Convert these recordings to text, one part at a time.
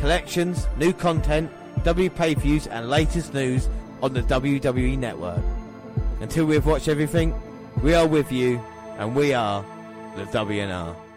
collections, new content, W pay views, and latest news on the WWE Network. Until we have watched everything, we are with you, and we are the WNR.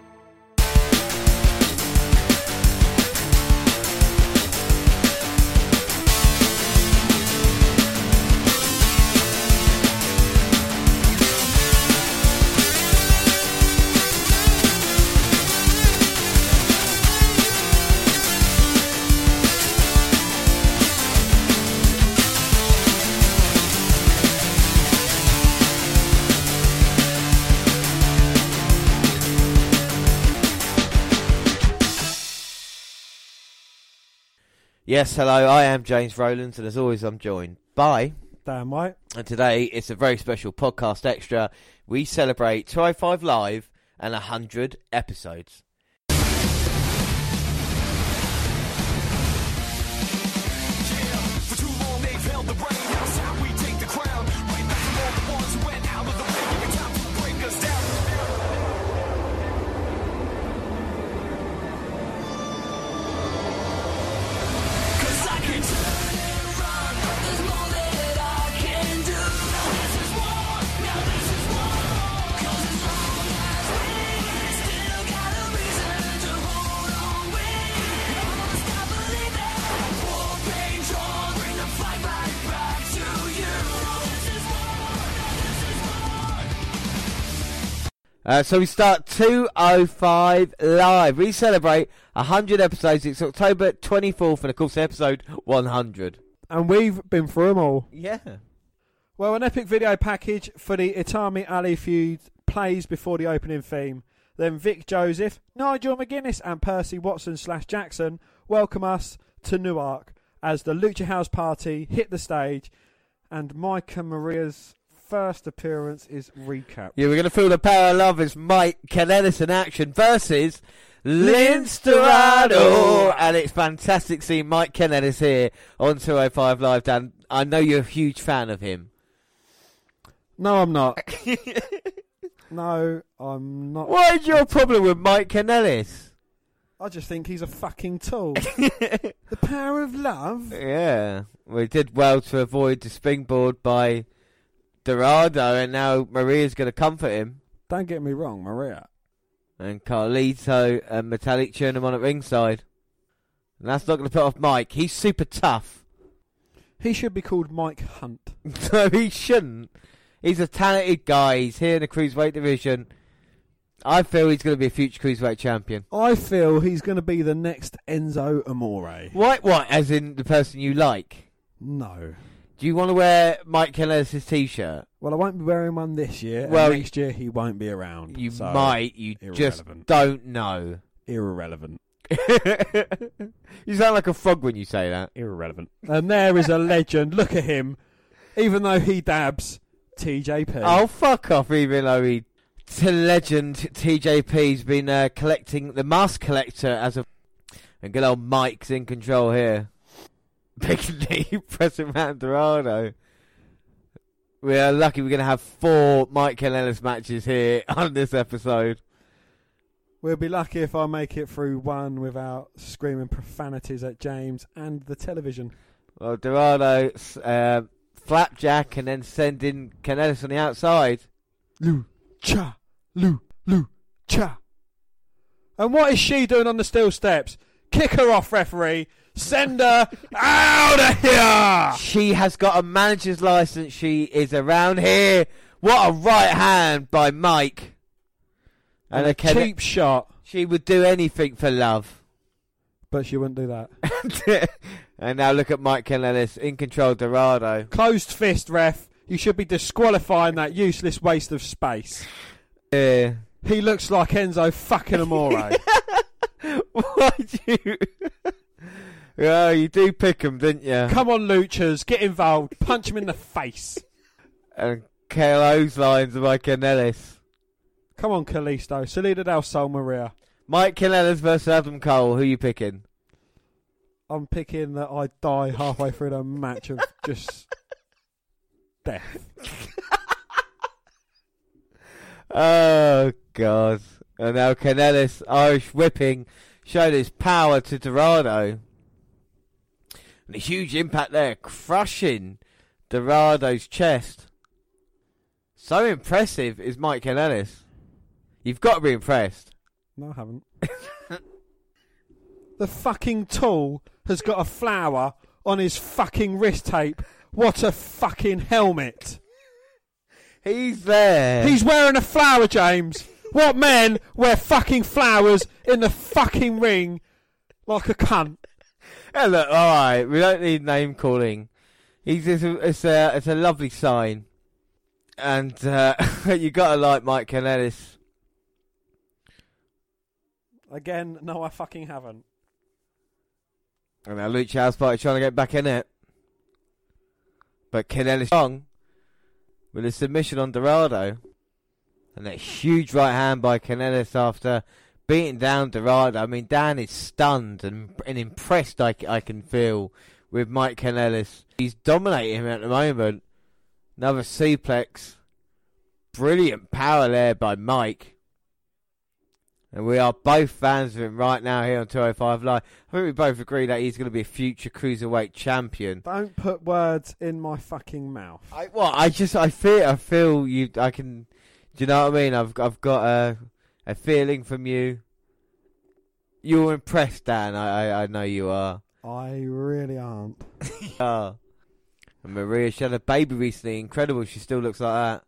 Yes, hello, I am James Rowlands, and as always, I'm joined by. Dan White. And today it's a very special podcast extra. We celebrate 205 Live and 100 episodes. Uh, so we start 205 Live. We celebrate 100 episodes. It's October 24th, and of course, episode 100. And we've been through them all. Yeah. Well, an epic video package for the Itami Ali feud plays before the opening theme. Then Vic Joseph, Nigel McGuinness, and Percy Watson slash Jackson welcome us to Newark as the Lucha House Party hit the stage, and Micah Maria's first appearance is recap. Yeah, we're going to feel the power of love is Mike Kanellis in action versus Lince Dorado. And it's fantastic seeing Mike Kanellis here on 205 Live, Dan. I know you're a huge fan of him. No, I'm not. no, I'm not. What is your problem with Mike Kanellis? I just think he's a fucking tool. the power of love. Yeah, we did well to avoid the springboard by Dorado, and now Maria's going to comfort him. Don't get me wrong, Maria. And Kalisto and Metalik cheering him on at ringside. And that's not going to put off Mike. He's super tough. He should be called Mike Hunt. no, he shouldn't. He's a talented guy. He's here in the cruiserweight division. I feel he's going to be a future cruiserweight champion. I feel he's going to be the next Enzo Amore. What? What? As in the person you like? No. Do you want to wear Mike Kanellis' t-shirt? Well, I won't be wearing one this year. Well, next year he won't be around. You so might. You just don't know. irrelevant. you sound like a frog when you say that. Irrelevant. And there is a legend. Look at him. Even though he dabs, TJP. Oh, fuck off, even though he. To legend, TJP's been uh, collecting the mask collector as a. And good old Mike's in control here. Big knee pressing around Dorado. We are lucky we're going to have four Mike Kanellis matches here on this episode. We'll be lucky if I make it through one without screaming profanities at James and the television. Well, Dorado, uh, flapjack, and then sending Kanellis on the outside. Lou, cha, Lou, Lou, cha. And what is she doing on the steel steps? Kick her off, referee. Send her out of here. She has got a manager's license. She is around here. What a right hand by Mike. And a Ken- cheap shot, She would do anything for love. but she wouldn't do that. and now look at Mike Kanellis in control. Dorado. Closed fist, ref. You should be disqualifying that useless waste of space. Yeah. He looks like Enzo fucking Amore. Why do you? Yeah, you do pick them, didn't you? Come on, Luchas, get involved. Punch him in the face. And KLO's lines by Kanellis. Come on, Kalisto. Salida del Sol Maria. Mike Kanellis versus Adam Cole. Who are you picking? I'm picking that I die halfway through the match of just death. Oh God! And now Kanellis Irish whipping showed his power to Dorado. And a huge impact there, crushing Dorado's chest. So impressive is Mike Kanellis. You've got to be impressed. No, I haven't. the fucking tool has got a flower on his fucking wrist tape. What a fucking helmet. He's there. He's wearing a flower, James. What men wear fucking flowers in the fucking ring like a cunt? Yeah, look, all right. We don't need name calling. He's it's a it's a, it's a lovely sign, and uh, you gotta like Mike Kanellis. Again, no, I fucking haven't. And now Lucha House Party trying to get back in it, but Kanellis strong with a submission on Dorado, and that huge right hand by Kanellis after beating down Dorado. I mean, Dan is stunned and and impressed. I, I can feel with Mike Kanellis. He's dominating him at the moment. Another suplex. Brilliant power there by Mike. And we are both fans of him right now here on 205 Live. I think we both agree that he's going to be a future cruiserweight champion. Don't put words in my fucking mouth. I well, I just I feel I feel you. I can. Do you know what I mean? I've I've got a a feeling from you. You're impressed, Dan. I I, I know you are. I really aren't. Ah. And Maria, she had a baby recently. Incredible. She still looks like that.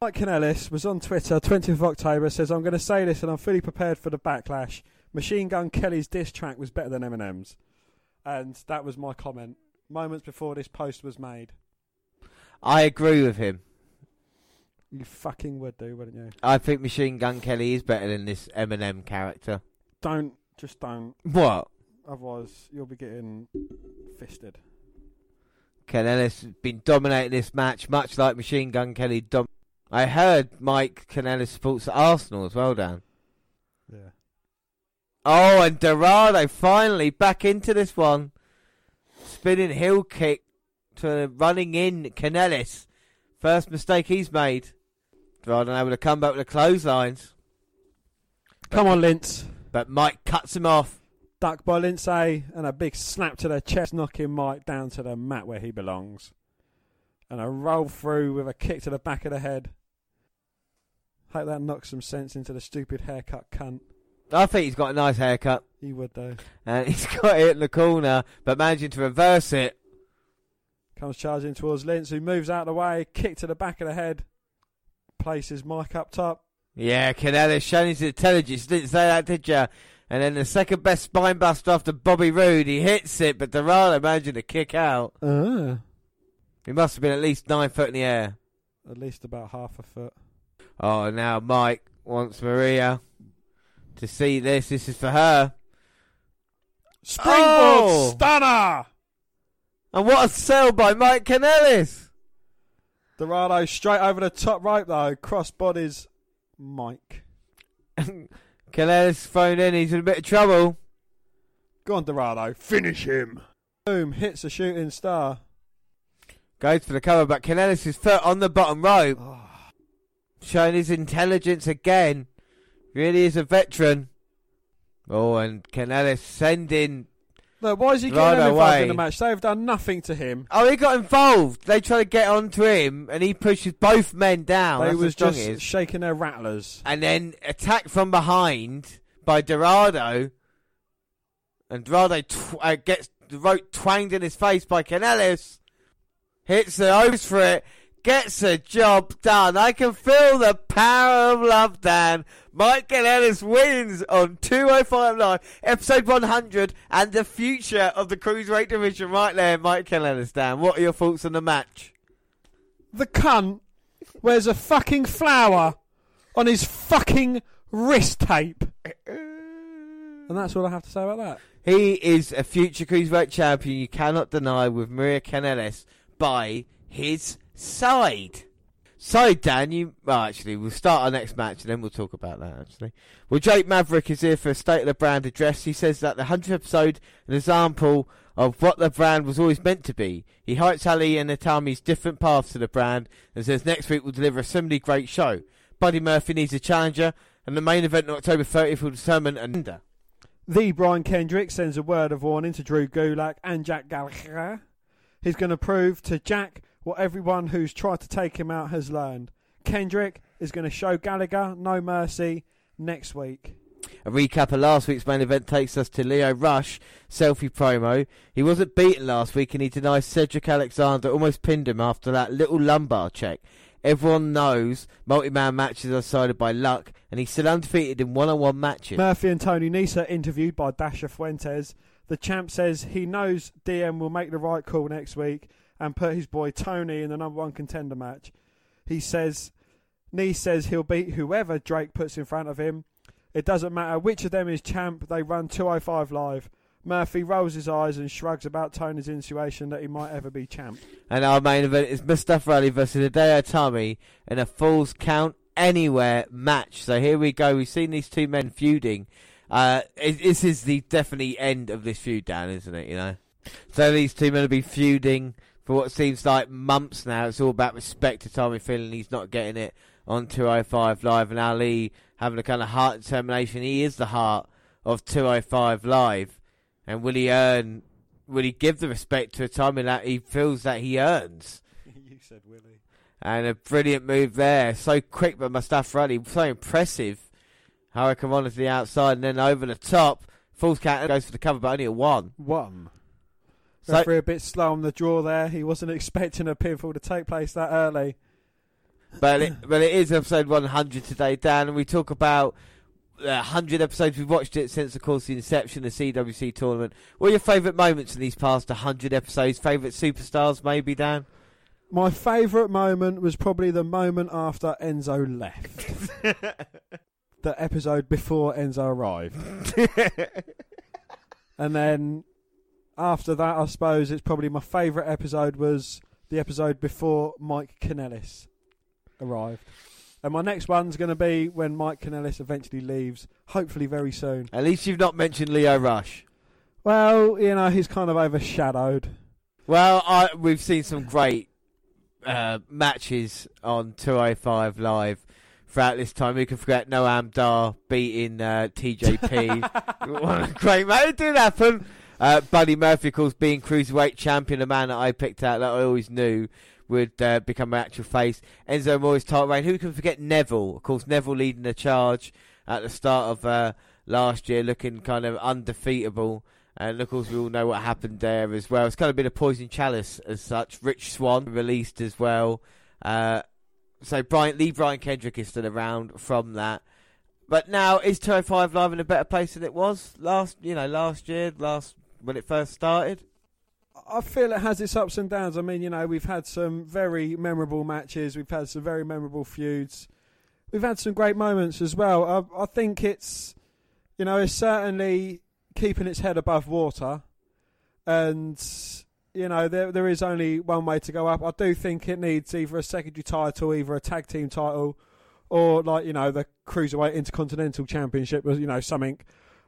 Mike Kanellis was on Twitter, 20th of October, says, I'm going to say this and I'm fully prepared for the backlash. Machine Gun Kelly's diss track was better than Eminem's. And that was my comment moments before this post was made. I agree with him. You fucking would do, wouldn't you? I think Machine Gun Kelly is better than this Eminem character. Don't, just don't. What? Otherwise, you'll be getting fisted. Kanellis has been dominating this match, much like Machine Gun Kelly. Dom- I heard Mike Kanellis supports Arsenal as well, Dan. Yeah. Oh, and Dorado finally back into this one. Spinning heel kick to running in Kanellis. First mistake he's made. Dorado able to come back with the clotheslines. Come on, Lince. But Mike cuts him off. Duck by Lindsay and a big snap to the chest, knocking Mike down to the mat where he belongs. And a roll through with a kick to the back of the head. Hope that knocks some sense into the stupid haircut cunt. I think he's got a nice haircut. He would though. And he's got it in the corner, but managing to reverse it. Comes charging towards Lince, who moves out of the way, kick to the back of the head, places Mike up top. Yeah, Kanellis showing his intelligence. Didn't say that, did ya? And then the second best spine buster after Bobby Roode. He hits it, but Dorado managing to kick out. Uh, He must have been at least nine foot in the air. at least about half a foot. Oh, now Mike wants Maria to see this. This is for her. Springboard Oh! stunner! And what a sell by Mike Kanellis. Dorado straight over the top rope though, cross bodies Mike. Kanellis thrown in. He's in a bit of trouble. Go on, Dorado, finish him. Boom, hits a shooting star. Goes for the cover, but Kanellis' foot on the bottom rope. Oh, Showing his intelligence again. Really is a veteran. Oh, and Kanellis sending. Look, why is he getting Right involved away. in the match? They've done nothing to him. Oh, he got involved. They try to get onto him, and he pushes both men down. they That's was just shaking their rattlers. and then attacked from behind by Dorado. And Dorado tw- uh, gets the rope twanged in his face by Kanellis. Hits the O's for it. Gets a job done. I can feel the power of love, Dan. Mike Kanellis wins on 205 Live, episode 100, and the future of the Cruiserweight division right there, Mike Kanellis, Dan. What are your thoughts on the match? The cunt wears a fucking flower on his fucking wrist tape. And that's all I have to say about that. He is a future cruiserweight champion. You cannot deny with Maria Kanellis by his side. So Dan, you well actually we'll start our next match and then we'll talk about that actually. Well, Drake Maverick is here for a state of the brand address. He says that the hundredth episode an example of what the brand was always meant to be. He hypes Ali and Itami's different paths to the brand and says next week we'll deliver a similarly great show. Buddy Murphy needs a challenger and the main event on October 30th will determine an ender. The Brian Kendrick sends a word of warning to Drew Gulak and Jack Gallagher. He's going to prove to Jack what everyone who's tried to take him out has learned. Kendrick is going to show Gallagher no mercy next week. A recap of last week's main event takes us to Lio Rush selfie promo. He wasn't beaten last week and he denies Cedric Alexander almost pinned him after that little lumbar check. Everyone knows multi-man matches are decided by luck and he's still undefeated in one-on-one matches. Murphy and Tony Nese interviewed by Dasha Fuentes. The champ says he knows DM will make the right call next week and put his boy Tony in the number one contender match. He says, Nee says he'll beat whoever Drake puts in front of him. It doesn't matter which of them is champ, they run 205 live. Murphy rolls his eyes and shrugs about Tony's insinuation that he might ever be champ. And our main event is Mustafa Ali versus Hideo Itami in a Falls Count Anywhere match. So here we go. We've seen these two men feuding. Uh, this is the definitely end of this feud, Dan, isn't it? You know. So these two men have be feuding for what seems like months now. It's all about respect to Tommy feeling he's not getting it on 205 Live, and Ali having a kind of heart determination. He is the heart of 205 Live, and will he earn? Will he give the respect to Itami that he feels that he earns? you said Willie. And a brilliant move there. So quick, but Mustafa Ali, so impressive. Hurricane on to the outside and then over the top. Falls count goes for the cover, but only a one. One. So- a bit slow on the draw there. He wasn't expecting a pinfall to take place that early. But it, but it is episode 100 today, Dan, and we talk about uh, 100 episodes. We've watched it since, of course, the inception of the CWC tournament. What are your favourite moments in these past 100 episodes? Favourite superstars, maybe, Dan? My favourite moment was probably the moment after Enzo left. the episode before Enzo arrived. and then after that, I suppose it's probably my favourite episode was the episode before Mike Kanellis arrived. And my next one's going to be when Mike Kanellis eventually leaves, hopefully very soon. At least you've not mentioned Lio Rush. Well, you know, he's kind of overshadowed. Well, I, we've seen some great uh, matches on 205 Live throughout this time. We can forget Noam Dar beating uh, TJP. what a great match. It did happen. Uh, Buddy Murphy, of course, being Cruiserweight champion, a man that I picked out that I always knew would uh, become an actual face. Enzo Amore's title reign. Who can forget Neville? Of course, Neville leading the charge at the start of uh, last year, looking kind of undefeatable. And of course, we all know what happened there as well. It's kind of been a poison chalice as such. Rich Swann released as well. Uh, so Brian Lee Brian Kendrick is still around from that. But now is 205 Live in a better place than it was last, you know, last year, last when it first started? I feel it has its ups and downs. I mean, you know, we've had some very memorable matches. We've had some very memorable feuds. We've had some great moments as well. I, I think it's, you know, it's certainly keeping its head above water, and you know, there there is only one way to go up. I do think it needs either a secondary title, either a tag team title, or like you know, the cruiserweight intercontinental championship, or you know, something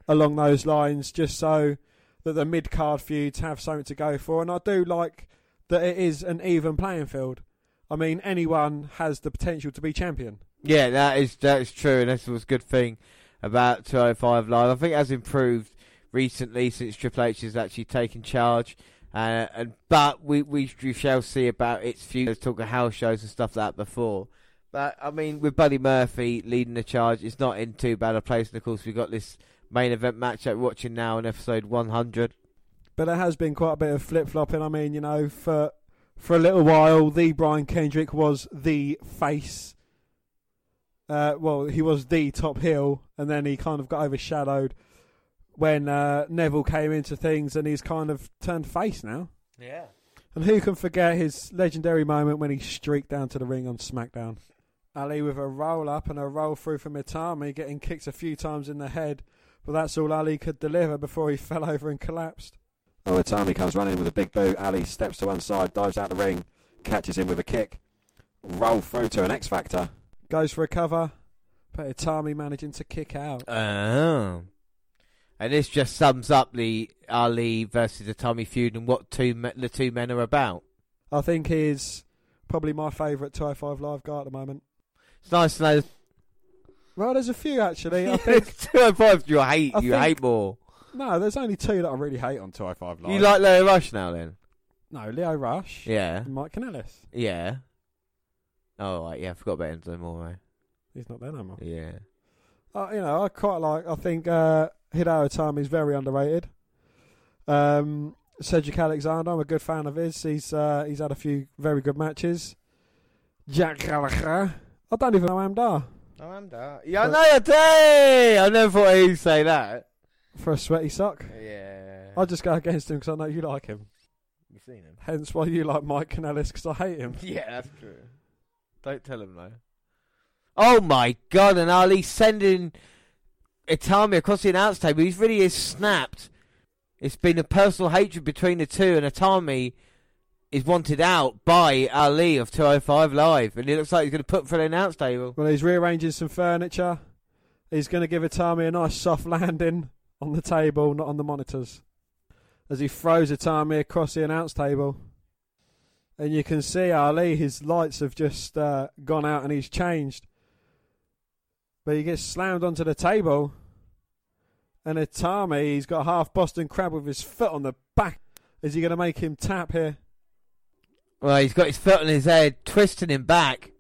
along those lines, just so that the mid card feuds have something to go for. And I do like that it is an even playing field. I mean, anyone has the potential to be champion. Yeah, that is that is true, and that's was a good thing about 205 Live. I think it has improved recently since Triple H has actually taken charge. Uh, and but we, we we shall see about its future. Talk of house shows and stuff like that before. But I mean, with Buddy Murphy leading the charge, it's not in too bad a place. And of course, we've got this main event match that we're watching now in episode 100. But there has been quite a bit of flip flopping. I mean, you know, for for a little while, the Brian Kendrick was the face. Uh, well, he was the top heel, and then he kind of got overshadowed when uh, Neville came into things, and he's kind of turned face now. Yeah. And who can forget his legendary moment when he streaked down to the ring on SmackDown? Ali with a roll up and a roll through from Itami, getting kicked a few times in the head But that's all Ali could deliver before he fell over and collapsed. Oh, Itami comes running with a big boot. Ali steps to one side, dives out the ring, catches him with a kick, roll through to an X Factor. Goes for a cover, but Itami managing to kick out. Oh. And this just sums up the Ali versus the Tommy feud and what two me- the two men are about. I think he's probably my favourite 205 Live guy at the moment. It's nice to know. Well, there's a few actually. I think 205 you hate, I you think- hate more. no, there's only two that I really hate on 205 Live. You like Lio Rush now then? no Lio Rush Yeah. and Mike Kanellis. Yeah. Oh, right, yeah, I forgot about Enzo Amore. He's not there no more. Yeah. Uh, you know, I quite like. I think uh, Hideo Itami is very underrated. Um, Cedric Alexander, I'm a good fan of his. He's uh, he's had a few very good matches. Jack Gallagher. I don't even know where I'm. Amdar I'm that. Yeah, I know you do. I never thought he'd say that. for a sweaty sock. Yeah. I'll just go against him because I know you like him. You seen him? Hence why you like Mike Kanellis because I hate him. Yeah, that's true. Don't tell him though. Oh my god! And Ali sending Itami across the announce table. He's really is snapped. It's been a personal hatred between the two, and Itami is wanted out by Ali of 205 Live, and it looks like he's going to put for the announce table. Well, he's rearranging some furniture. He's going to give Itami a nice soft landing on the table, not on the monitors. As he throws Itami across the announce table. And you can see Ali, his lights have just uh, gone out and he's changed. But he gets slammed onto the table. And Itami, he's got half Boston Crab with his foot on the back. Is he going to make him tap here? Well, he's got his foot on his head, twisting him back.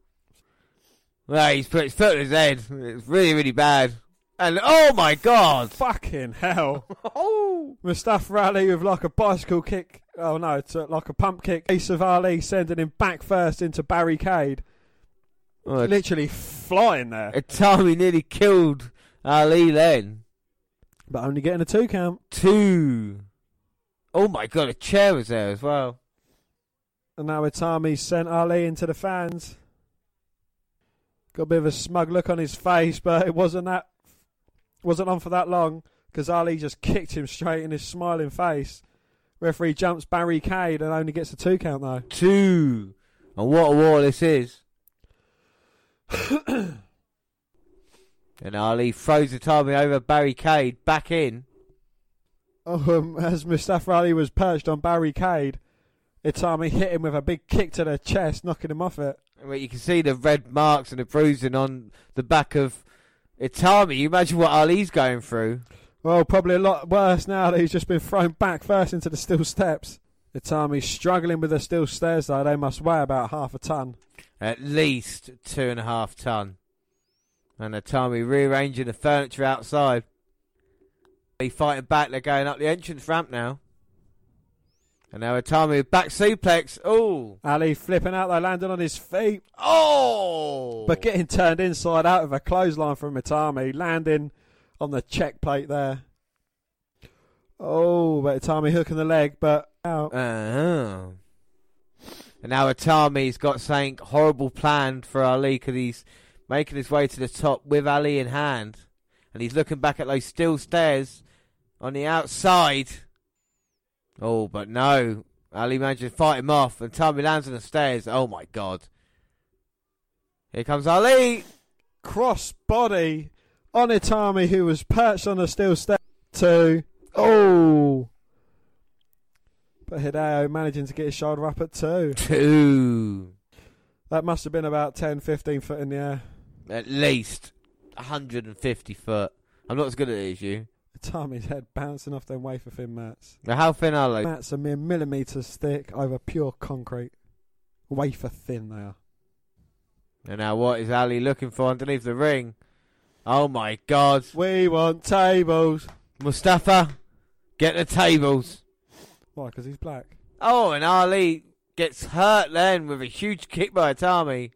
Well, he's put his foot on his head. It's really, really bad. And oh my god! Fucking hell. Oh! Mustafa Ali with like a bicycle kick. Oh no, it's uh, like a pump kick. Ace of Ali sending him back first into barricade. Well, Literally flying there. Itami nearly killed Ali then. But only getting a two count. Two. Oh my god, a chair was there as well. And now Itami sent Ali into the fans. Got a bit of a smug look on his face, but it wasn't that wasn't on for that long because Ali just kicked him straight in his smiling face. Referee jumps barricade and only gets a two count though. Two. And what a war this is. and Ali throws Itami over barricade, back in. um, as Mustafa Ali was perched on barricade, Itami hit him with a big kick to the chest, knocking him off it. Where you can see the red marks and the bruising on the back of Itami. You imagine what Ali's going through. Well, probably a lot worse now that he's just been thrown back first into the steel steps. Itami's struggling with the steel stairs though, they must weigh about half a ton. At least two and a half ton. And Itami rearranging the furniture outside. He fighting back, they're going up the entrance ramp now. And now Itami back suplex. Oh! Ali flipping out, they landing on his feet, Oh! but getting turned inside out of a clothesline from Itami, landing on the check plate there. Oh, but Itami hooking the leg, but out. Uh-huh. And now Itami's got something horrible planned for Ali because he's making his way to the top with Ali in hand. And he's looking back at those steel stairs on the outside. Oh, but no. Ali manages to fight him off and Itami lands on the stairs. Oh my god. Here comes Ali. cross body on Itami, who was perched on a steel step. Two. Oh. But Hideo managing to get his shoulder up at two. Two. That must have been about 10, 15 foot in the air. At least 150 foot. I'm not as good at it as you. Itami's head bouncing off them wafer thin mats. Now, how thin are they? Mats are mere millimetres thick over pure concrete. Wafer thin they are. And now what is Ali looking for underneath the ring? Oh my god. We want tables. Mustafa, get the tables. Why? Because he's black. Oh, and Ali gets hurt then with a huge kick by Itami.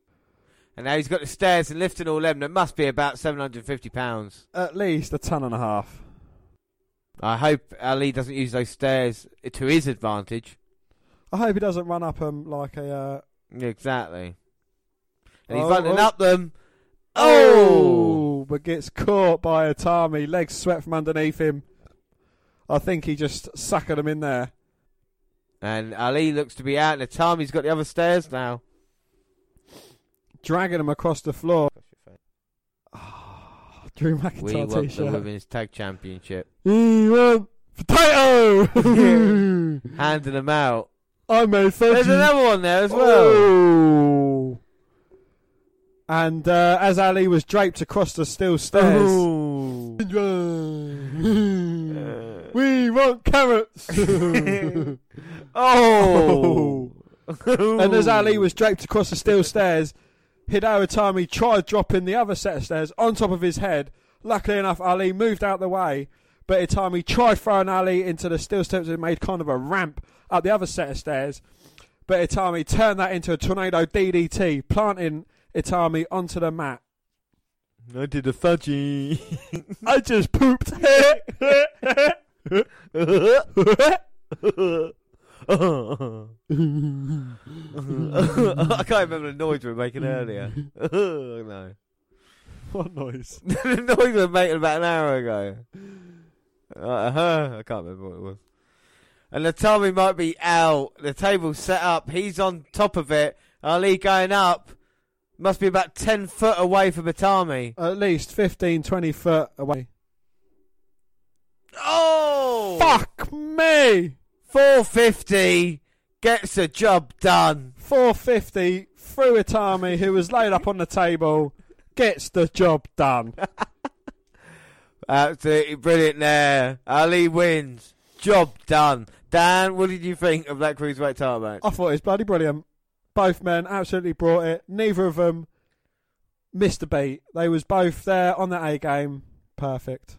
And now he's got the stairs and lifting all them. That must be about £750. At least a ton and a half. I hope Ali doesn't use those stairs to his advantage. I hope he doesn't run up them like a. Uh, Exactly. And he's Oh, running oh. up them. Oh, but gets caught by Itami. Legs swept from underneath him. I think he just suckered him in there. And Ali looks to be out, and Itami's got the other stairs now. Dragging him across the floor. Drew We McIntyre want the t-shirt. Women's Tag Championship. We want potato! Handing them out. I made fudge. There's another one there as well. Oh. And uh, as Ali was draped across the steel stairs. Ooh. we want carrots. Oh. and as Ali was draped across the steel stairs, Hideo Itami tried dropping the other set of stairs on top of his head. Luckily enough, Ali moved out the way, but Itami tried throwing Ali into the steel steps and made kind of a ramp up the other set of stairs. But Itami turned that into a tornado DDT, planting Itami onto the mat. I did a fudgy. I just pooped. I can't remember the noise we were making earlier. no. what noise? the noise we were making about an hour ago. Uh, I can't remember what it was. And the Tommy might be out. The table's set up. He's on top of it. Ali going up. Must be about 10 foot away from Itami. At least 15, 20 foot away. Oh! Fuck me! 450 gets the job done. 450 through Itami, who was laid up on the table, gets the job done. Absolutely brilliant there. Ali wins. Job done. Dan, what did you think of that cruiserweight title match? I thought it was bloody brilliant. Both men absolutely brought it. Neither of them missed a beat. They was both there on the A game. Perfect.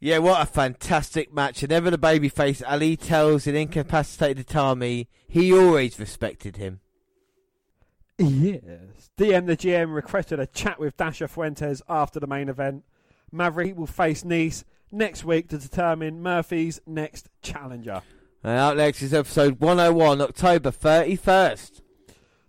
Yeah, what a fantastic match. And ever the babyface, Ali tells an incapacitated Itami he always respected him. Yes. DM the GM requested a chat with Dasha Fuentes after the main event. Maverick will face Nice next week to determine Murphy's next challenger. And up next is episode 101, October 31st.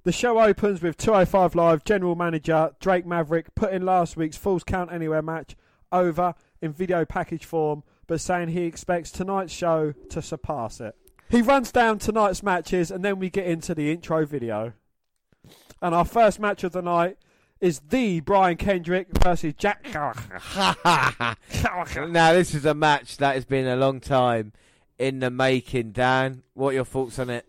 The show opens with 205 Live general manager Drake Maverick putting last week's Falls Count Anywhere match over in video package form, but saying he expects tonight's show to surpass it. He runs down tonight's matches and then we get into the intro video. And our first match of the night is the Brian Kendrick versus Jack now, this is a match that has been a long time in the making. Dan, what are your thoughts on it?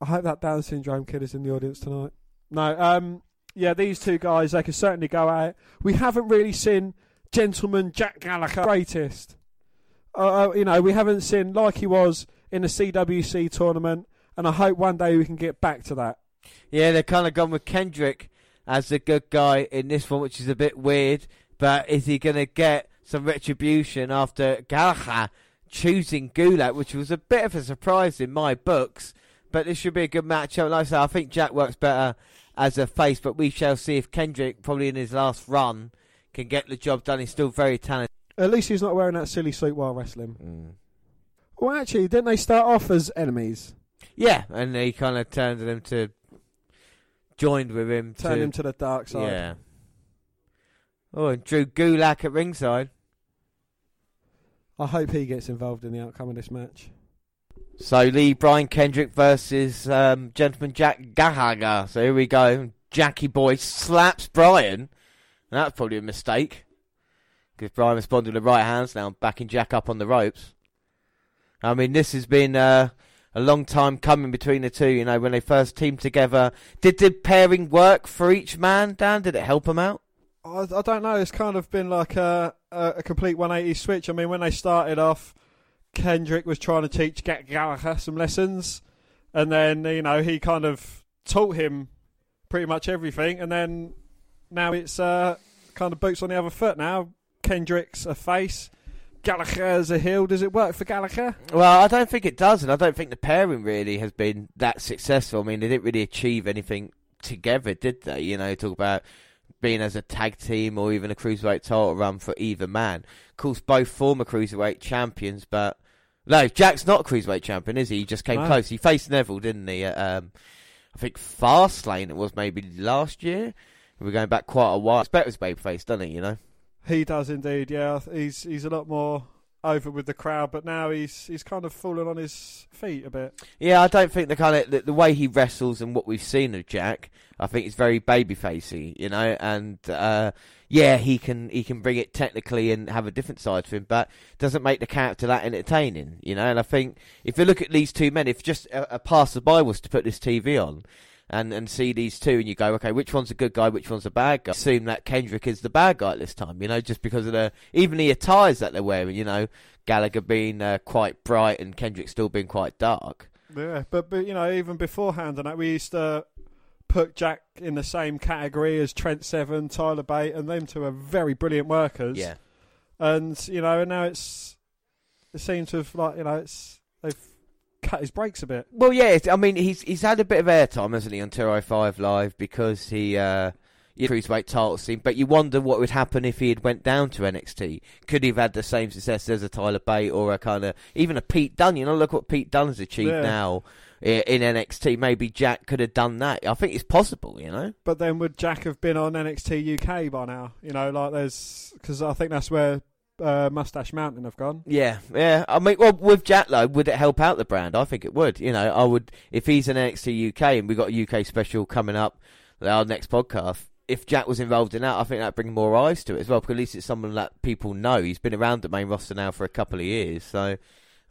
I hope that Down syndrome kid is in the audience tonight. No, um, yeah, these two guys they can certainly go at it. We haven't really seen gentleman Jack Gallagher greatest. Uh, uh, you know, we haven't seen like he was in the CWC tournament, and I hope one day we can get back to that. Yeah, they've kind of gone with Kendrick as the good guy in this one, which is a bit weird. But is he going to get some retribution after Gallagher choosing Gulak, which was a bit of a surprise in my books? But this should be a good matchup. Like I say, I think Jack works better as a face, but we shall see if Kendrick, probably in his last run, can get the job done. He's still very talented. At least he's not wearing that silly suit while wrestling. Mm. Well, actually, didn't they start off as enemies? Yeah, and he kind of turned them to joined with him. Turned to, him to the dark side. Yeah. Oh, and Drew Gulak at ringside. I hope he gets involved in the outcome of this match. So Lee Brian Kendrick versus um, gentleman Jack Gallagher. So here we go. Jackie Boy slaps Brian. And that's probably a mistake. Because Brian responded with the right hands now, backing Jack up on the ropes. I mean, this has been uh, a long time coming between the two. You know, when they first teamed together. Did the pairing work for each man, Dan? Did it help them out? I, I don't know. It's kind of been like a, a, complete 180 switch. I mean, when they started off, Kendrick was trying to teach Jack Gallagher some lessons, and then you know he kind of taught him pretty much everything, and then now it's uh, kind of boots on the other foot. Now Kendrick's a face, Gallagher's a heel. Does it work for Gallagher? Well, I don't think it does, and I don't think the pairing really has been that successful. I mean, they didn't really achieve anything together, did they? You know, talk about being as a tag team or even a cruiserweight title run for either man. Of course, both former cruiserweight champions, but no, Jack's not a cruiserweight champion, is he? He just came No. close. He faced Neville, didn't he? At, um, I think Fastlane it was maybe last year We're going back quite a while. Respect his babyface, doesn't he? You know. He does indeed. Yeah, he's he's a lot more over with the crowd, but now he's he's kind of fallen on his feet a bit. Yeah, I don't think the kind of the, the way he wrestles and what we've seen of Jack, I think it's very babyfacey, you know. And uh, yeah, he can he can bring it technically and have a different side to him, but doesn't make the character that entertaining, you know. And I think if you look at these two men, if just a, a passerby was to put this TV on. And, and see these two, and you go, okay, which one's a good guy, which one's a bad guy? Assume that Kendrick is the bad guy at this time, you know, just because of the even the attires that they're wearing, you know, Gallagher being uh, quite bright and Kendrick still being quite dark. Yeah, but but you know, even beforehand and that, we used to put Jack in the same category as Trent Seven, Tyler Bate, and them two are very brilliant workers. Yeah, and you know, and now it's it seems to have like you know, it's they've cut his brakes a bit. Well, yeah. I mean, he's he's had a bit of airtime, hasn't he, on 205 Live because he uh, he cruiserweight title scene. But you wonder what would happen if he had went down to NXT. Could he have had the same success as a Tyler Bate or a kind of even a Pete Dunne? You know, look what Pete Dunne has achieved Yeah. now in NXT. Maybe Jack could have done that. I think it's possible. You know. But then would Jack have been on NXT UK by now? You know, like there's because I think that's where uh, Mustache Mountain have gone. Yeah, yeah. I mean, well, with Jack though, would it help out the brand? I think it would. You know, I would if he's in NXT UK and we've got a UK special coming up, our next podcast. If Jack was involved in that, I think that'd bring more eyes to it as well. Because at least it's someone that people know. He's been around the main roster now for a couple of years, so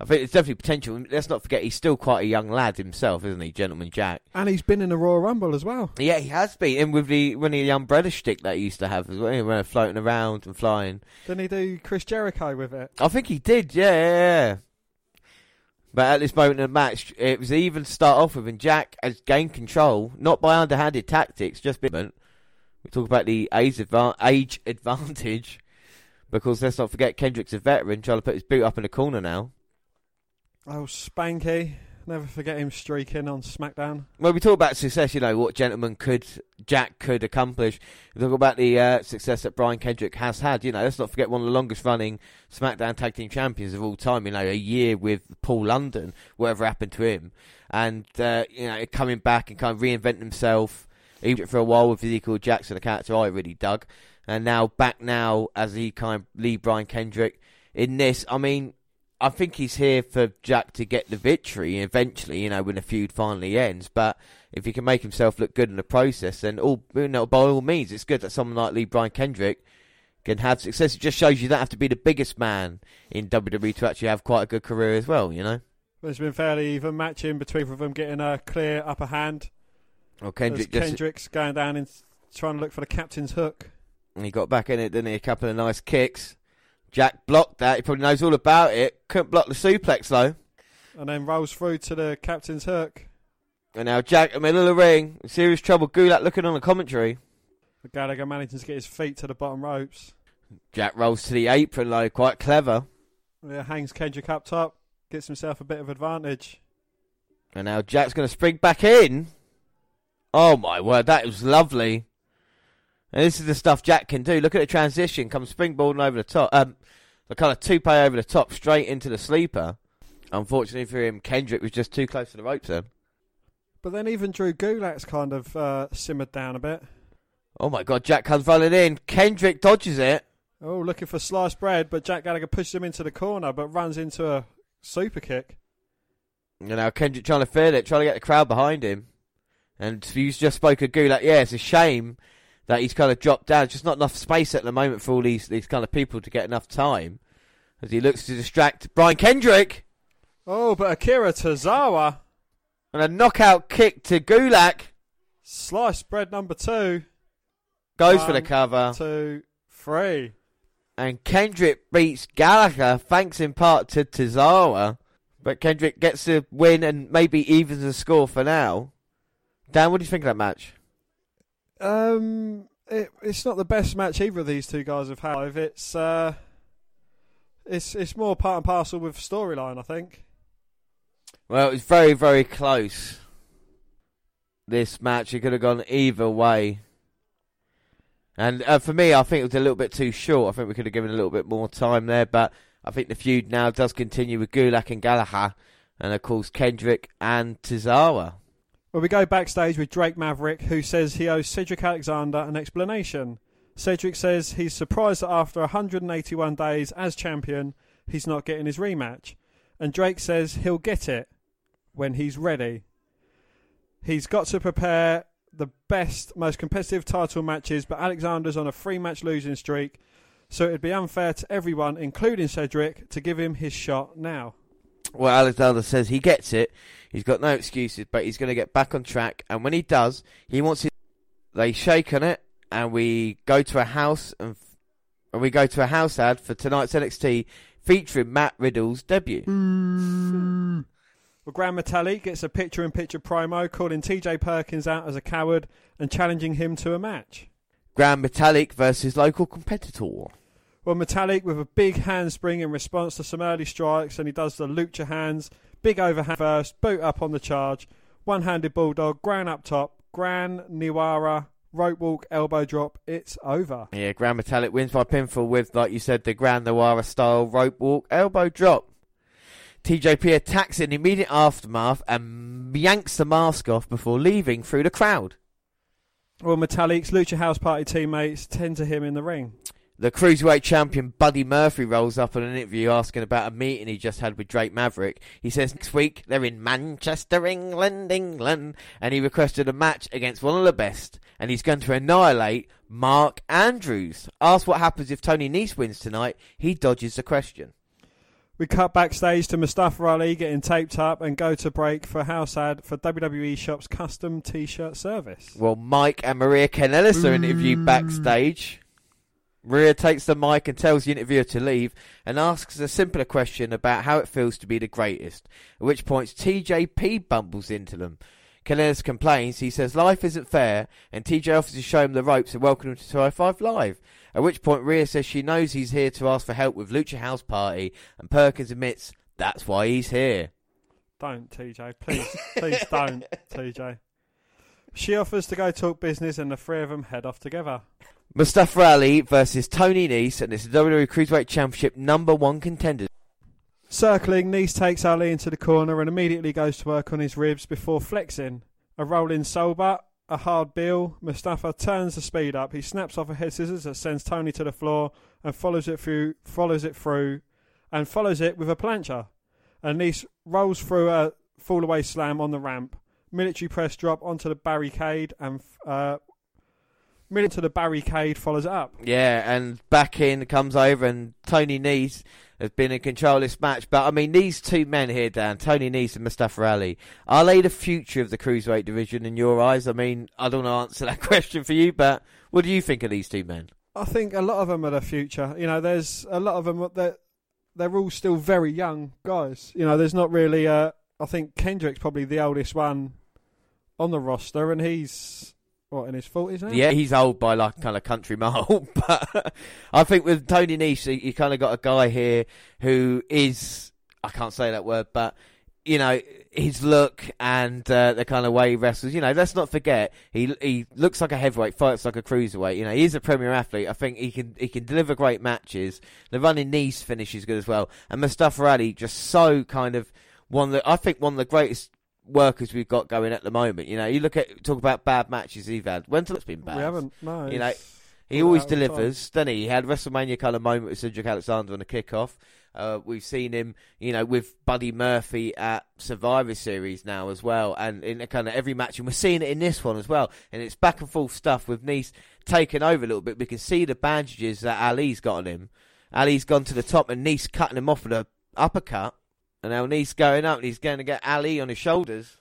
I think it's definitely potential. Let's not forget he's still quite a young lad himself, isn't he, Gentleman Jack? And he's been in a Royal Rumble as well. Yeah, he has been, and with the when the umbrella stick that he used to have as well, floating around and flying. Didn't he do Chris Jericho with it? I think he did, yeah, yeah, yeah. But at this moment in the match, it was even start off with, and Jack has gained control, not by underhanded tactics, just bit. We talk about the age, adva- age advantage, because let's not forget Kendrick's a veteran, trying to put his boot up in the corner now. Oh, Spanky. Never forget him streaking on SmackDown. Well, we talk about success, you know, what gentleman could, Jack could accomplish. We talk about the uh, success that Brian Kendrick has had. You know, let's not forget one of the longest running SmackDown Tag Team Champions of all time. You know, a year with Paul London, whatever happened to him. And, uh, you know, coming back and kind of reinventing himself. He for a while with Ezekiel Jackson, a character I really dug. And now back now as he kind of lead Brian Kendrick in this. I mean, I think he's here for Jack to get the victory eventually, you know, when the feud finally ends. But if he can make himself look good in the process, then all you know, by all means, it's good that someone like Lee Brian Kendrick can have success. It just shows you don't have to be the biggest man in WWE to actually have quite a good career as well, you know. There's been fairly even matching between of them getting a clear upper hand. Well, Kendrick just Kendrick's going down and trying to look for the captain's hook. And he got back in it, didn't he? A couple of nice kicks. Jack blocked that. He probably knows all about it. Couldn't block the suplex though. And then rolls through to the captain's hook. And now Jack in the middle of the ring, in serious trouble. Gulak looking on the commentary. The Gallagher managing to get his feet to the bottom ropes. Jack rolls to the apron though, quite clever. Yeah, hangs Kendrick up top. Gets himself a bit of advantage. And now Jack's going to spring back in. Oh my word, that was lovely. And this is the stuff Jack can do. Look at the transition, comes springboarding over the top. Um, the kind of tope over the top, straight into the sleeper. Unfortunately for him, Kendrick was just too close to the ropes then. But then even Drew Gulak's kind of uh, simmered down a bit. Oh my god, Jack comes running in. Kendrick dodges it. Oh, looking for sliced bread, but Jack Gallagher pushes him into the corner, but runs into a super kick. And now Kendrick trying to feel it, trying to get the crowd behind him. And you just spoke of Gulak. Yeah, it's a shame that he's kind of dropped down. It's Just not enough space at the moment for all these these kind of people to get enough time. As he looks to distract Brian Kendrick. Oh, but Akira Tozawa, And a knockout kick to Gulak. sliced bread number two, Goes for the cover. two, three. And Kendrick beats Gallagher, thanks in part to Tozawa. But Kendrick gets the win and maybe evens the score for now. Dan, what do you think of that match? Um, it, it's not the best match either of these two guys have had. It's uh, it's it's more part and parcel with storyline, I think. Well, it was very, very close. This match, it could have gone either way. And uh, for me, I think it was a little bit too short. I think we could have given a little bit more time there. But I think the feud now does continue with Gulak and Gallagher. And of course, Kendrick and Tozawa. Well, we go backstage with Drake Maverick, who says he owes Cedric Alexander an explanation. Cedric says he's surprised that after 181 days as champion, he's not getting his rematch. And Drake says he'll get it when he's ready. He's got to prepare the best, most competitive title matches, but Alexander's on a three match losing streak, so it'd be unfair to everyone, including Cedric, to give him his shot now. Well, Alexander says he gets it. He's got no excuses, but he's going to get back on track. And when he does, he wants it. They shake on it, and we go to a house and, f- and we go to a house ad for tonight's NXT featuring Matt Riddle's debut. Well, Grand Metalik gets a picture in picture promo calling TJ Perkins out as a coward and challenging him to a match. Grand Metalik versus local competitor. Well, Metalik with a big handspring in response to some early strikes, and he does the lucha hands, big overhand first, boot up on the charge, one handed bulldog, grand up top, grand Niwara, rope walk, elbow drop. It's over. Yeah, Grand Metalik wins by pinfall with, like you said, the Grand Noir style rope walk, elbow drop. TJP attacks in the immediate aftermath and yanks the mask off before leaving through the crowd. Well, Metalik's Lucha House Party teammates tend to him in the ring. The cruiserweight champion Buddy Murphy rolls up in an interview asking about a meeting he just had with Drake Maverick. He says next week they're in Manchester, England, England, and he requested a match against one of the best, and he's going to annihilate Mark Andrews. Asked what happens if Tony Nese wins tonight, he dodges the question. We cut backstage to Mustafa Ali getting taped up and go to break for house ad for WWE Shop's custom t-shirt service. Well, Mike and Maria Kanellis are interviewed mm. backstage. Maria takes the mic and tells the interviewer to leave and asks a simpler question about how it feels to be the greatest, at which point TJP bumbles into them. Kanellis complains, he says life isn't fair, and TJ offers to show him the ropes and welcome him to 205 Live. At which point Rhea says she knows he's here to ask for help with Lucha House Party, and Perkins admits that's why he's here. Don't, TJ. Please, please don't, TJ. She offers to go talk business and the three of them head off together. Mustafa Ali versus Tony Nese, and it's the WWE Cruiserweight Championship number one contender. Circling, Nice takes Ali into the corner and immediately goes to work on his ribs before flexing. A rolling sober, a hard bill. Mustafa turns the speed up. He snaps off a head scissors that sends Tony to the floor and follows it through, follows it through, and follows it with a plancha. And Nice rolls through a fallaway slam on the ramp. Military press drop onto the barricade and uh, military to the barricade follows it up. Yeah, and back in comes over, and Tony Nese has been in control of this match. But I mean, these two men here, Dan, Tony Nese and Mustafa Ali, are they the future of the cruiserweight division in your eyes? I mean, I don't want to answer that question for you, but what do you think of these two men? I think a lot of them are the future. You know, there's a lot of them that they're all still very young guys. You know, there's not really. Uh, I think Kendrick's probably the oldest one on the roster, and he's what in his forties now. Yeah, he's old by like kind of country mile, but I think with Tony Nese, you, kind of got a guy here who is I can't say that word, but you know his look and uh, the kind of way he wrestles. You know, let's not forget he he looks like a heavyweight, fights like a cruiserweight. You know, he is a premier athlete. I think he can he can deliver great matches. The running Nese finish is good as well, and Mustafa Ali just so kind of one the I think one of the greatest workers we've got going at the moment. You know, you look at talk about bad matches he's had. When's it been bad? we haven't. No, You know, He always out of time. delivers, doesn't he? He had WrestleMania kind of moment with Cedric Alexander on the kickoff. Uh, we've seen him, you know, with Buddy Murphy at Survivor Series now as well, and in kind of every match, and we're seeing it in this one as well. And it's back and forth stuff with Nice taking over a little bit. We can see the bandages that Ali's got on him. Ali's gone to the top, and Nice cutting him off with a uppercut, and now Nice going up, and he's going to get Ali on his shoulders.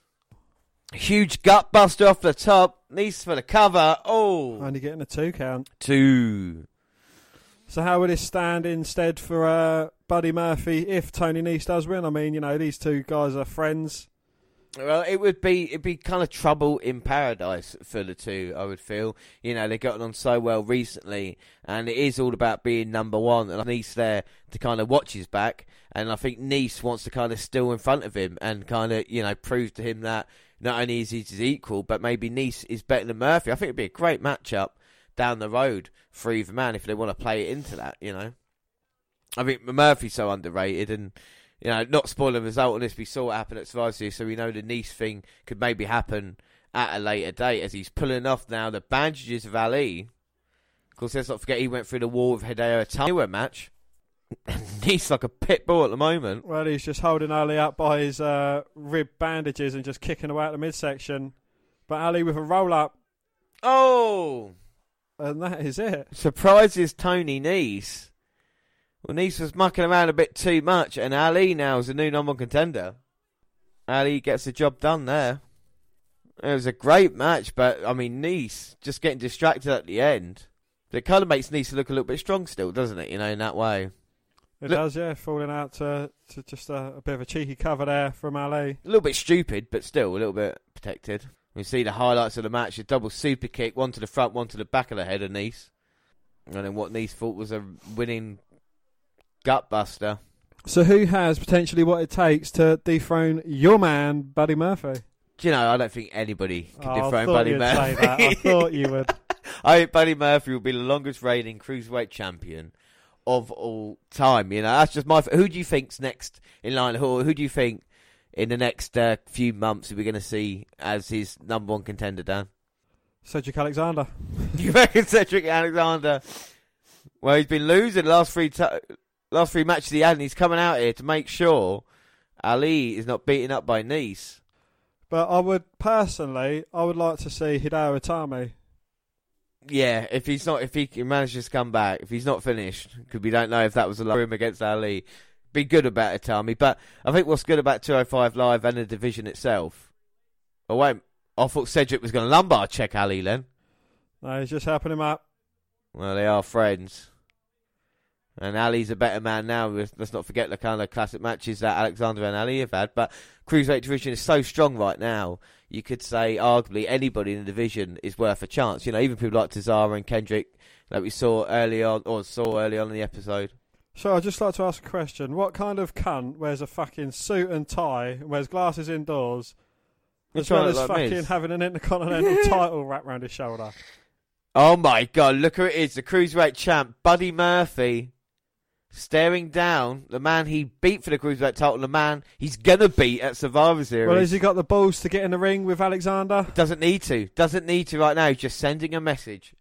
Huge gut buster off the top. Nice for the cover. Oh, Only getting a two count. two. So how would this stand instead for uh, Buddy Murphy if Tony Nese does win? I mean, you know, these two guys are friends. Well, it would be it'd be kind of trouble in paradise for the two. I would feel, you know, they've gotten on so well recently, and it is all about being number one. And Nice there to kind of watch his back, and I think Nice wants to kind of still in front of him and kind of you know prove to him that not only is he his equal, but maybe Nice is better than Murphy. I think it'd be a great matchup down the road for either man if they want to play it into that. You know, I think Murphy's so underrated, and you know, not spoil the result on this. We saw what happened at Survivor Series, so we know the Nice thing could maybe happen at a later date as he's pulling off now the bandages of Ali. Of course, let's not forget he went through the wall with Hideo Itami match. Nice like a pit bull at the moment. Well, he's just holding Ali up by his uh, rib bandages and just kicking away at the midsection. But Ali with a roll up, Oh, and that is it. surprises Tony Nice. Well, Nice was mucking around a bit too much, and Ali now is the new number one contender. Ali gets the job done there. It was a great match, but I mean, Nice just getting distracted at the end. It kind of makes Nice look a little bit strong still, doesn't it? You know, in that way. It Look- does, yeah. Falling out to, to just a, a bit of a cheeky cover there from Ali. A little bit stupid, but still a little bit protected. We see the highlights of the match: a double super kick, one to the front, one to the back of the head of Nice, and then what Nice thought was a winning gutbuster. So, who has potentially what it takes to dethrone your man, Buddy Murphy? Do you know? I don't think anybody can Oh, I dethrone thought Buddy you'd Murphy. say that. I thought you would. I think Buddy Murphy will be the longest reigning cruiserweight champion of all time. You know, that's just my. Who do you think's next in line? Who, who do you think in the next uh, few months are we going to see as his number one contender? Dan, Cedric Alexander. you reckon Cedric Alexander? Well, he's been losing the last three t- last three matches he had, and he's coming out here to make sure Ali is not beaten up by Nice. But I would personally, I would like to see Hideo Itami. Yeah, if he's not, if he can manage to come back, if he's not finished, because we don't know if that was a room against Ali, be good about it, Tommy. But I think what's good about 205 Live and the division itself. Oh wait, I thought Cedric was going to lumbar check Ali then. No, he's just helping him up. Well, they are friends. And Ali's a better man now. Let's not forget the kind of classic matches that Alexander and Ali have had. But Cruiserweight division is so strong right now. You could say, arguably, anybody in the division is worth a chance. You know, even people like Tozawa and Kendrick, that we saw early on, or saw early on in the episode. So I'd just like to ask a question. What kind of cunt wears a fucking suit and tie and wears glasses indoors as well as like fucking Miz. having an intercontinental title wrapped around his shoulder? Oh my god, look who it is, the Cruiserweight champ, Buddy Murphy, staring down the man he beat for the Cruiserweight title, the man he's gonna beat at Survivor Series. Well, has he got the balls to get in the ring with Alexander? Doesn't need to. Doesn't need to right now. He's just sending a message.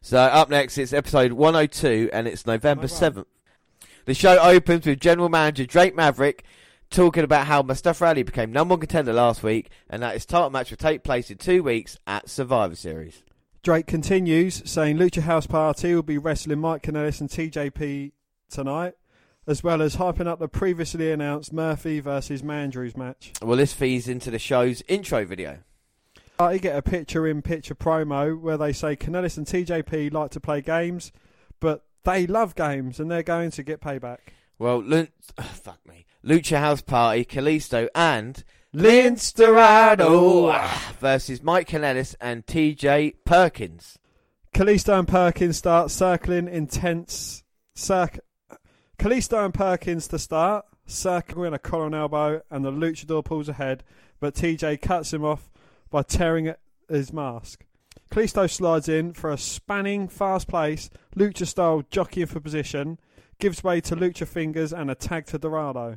So up next, it's episode 102, and it's November Oh, wow. 7th. The show opens with General Manager Drake Maverick talking about how Mustafa Ali became number one contender last week, and that his title match will take place in two weeks at Survivor Series. Drake continues saying Lucha House Party will be wrestling Mike Kanellis and TJP tonight, as well as hyping up the previously announced Murphy versus Mandrews match. Well, this feeds into the show's intro video. I get a picture in picture promo where they say Kanellis and TJP like to play games, but they love games and they're going to get payback. Well, Lu- oh, fuck me. Lucha House Party, Kalisto, and Lince Dorado ah, versus Mike Kanellis and TJ Perkins. Kalisto and Perkins start circling intense. Circ- Kalisto and Perkins to start, circling a collar and elbow, and the luchador pulls ahead, but TJ cuts him off by tearing his mask. Kalisto slides in for a spanning, fast pace, lucha style jockeying for position, gives way to lucha fingers and a tag to Dorado.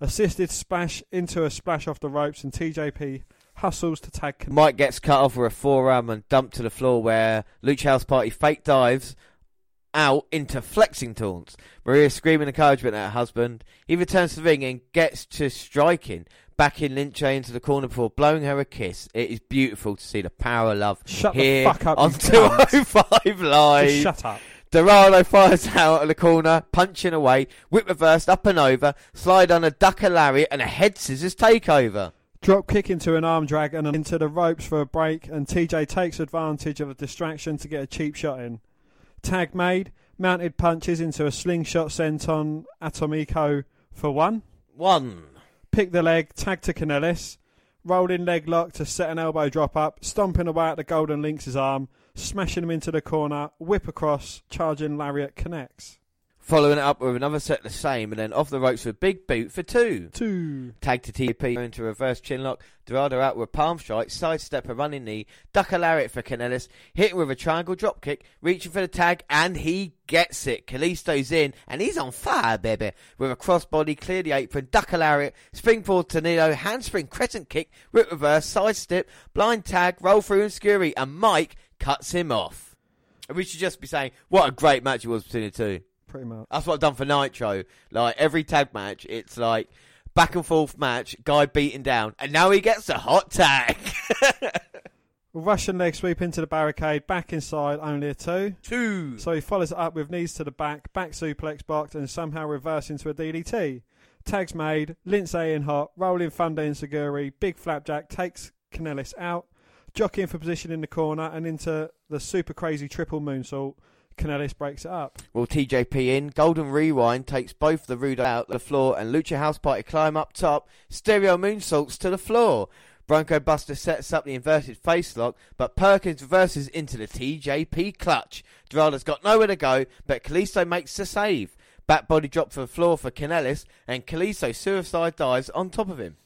Assisted splash into a splash off the ropes, and TJP hustles to tag. Mike gets cut off with a forearm and dumped to the floor where Lucha House Party fake dives out into flexing taunts. Maria screaming encouragement at her husband. He returns to the ring and gets to striking, backing Lince into the corner before blowing her a kiss. It is beautiful to see the power of love Shut the here fuck up, on 205 Live. Just shut up. Dorado fires out of the corner, punching away, whip reversed up and over, slide on a duck a lariat, and a head scissors takeover. Drop kick into an arm drag and into the ropes for a break, and TJ takes advantage of a distraction to get a cheap shot in. Tag made, mounted punches into a slingshot sent on Atomico for one. One. Pick the leg, tag to Kanellis, rolling leg lock to set an elbow drop up, stomping away at the Golden Lynx's arm, smashing him into the corner, whip across, charging lariat connects. Following it up with another set the same, and then off the ropes with a big boot for two. Two. Tag to TP into reverse chinlock. Dorado out with palm strike, sidestep a running knee, duck a lariat for Kanellis, hitting with a triangle drop kick, reaching for the tag, and he gets it. Kalisto's in, and he's on fire, baby. With a crossbody, clear the apron, duck a lariat, springboard tornado, handspring crescent kick, whip reverse, sidestep, blind tag, roll through and scurry, and Mike cuts him off. And we should just be saying, what a great match it was between the two. Pretty much. That's what I've done for Nitro. Like every tag match, it's like back and forth match, guy beaten down, and now he gets a hot tag. Russian leg sweep into the barricade, back inside, only a two. Two. So he follows it up with knees to the back, back suplex box, and somehow reverse into a DDT. Tags made, Lince in hot, rolling Thunder enziguri, big flapjack takes Kanellis out, jockeying for position in the corner and into the super crazy triple moonsault. Kanellis breaks it up. Well, TJP in. Golden Rewind takes both the Rudo out the floor, and Lucha House Party climb up top. Stereo moonsaults to the floor. Bronco Buster sets up the inverted face lock, but Perkins reverses into the TJP clutch. Dorado's got nowhere to go, but Kalisto makes the save. Back body drop for the floor for Kanellis, and Kalisto suicide dives on top of him.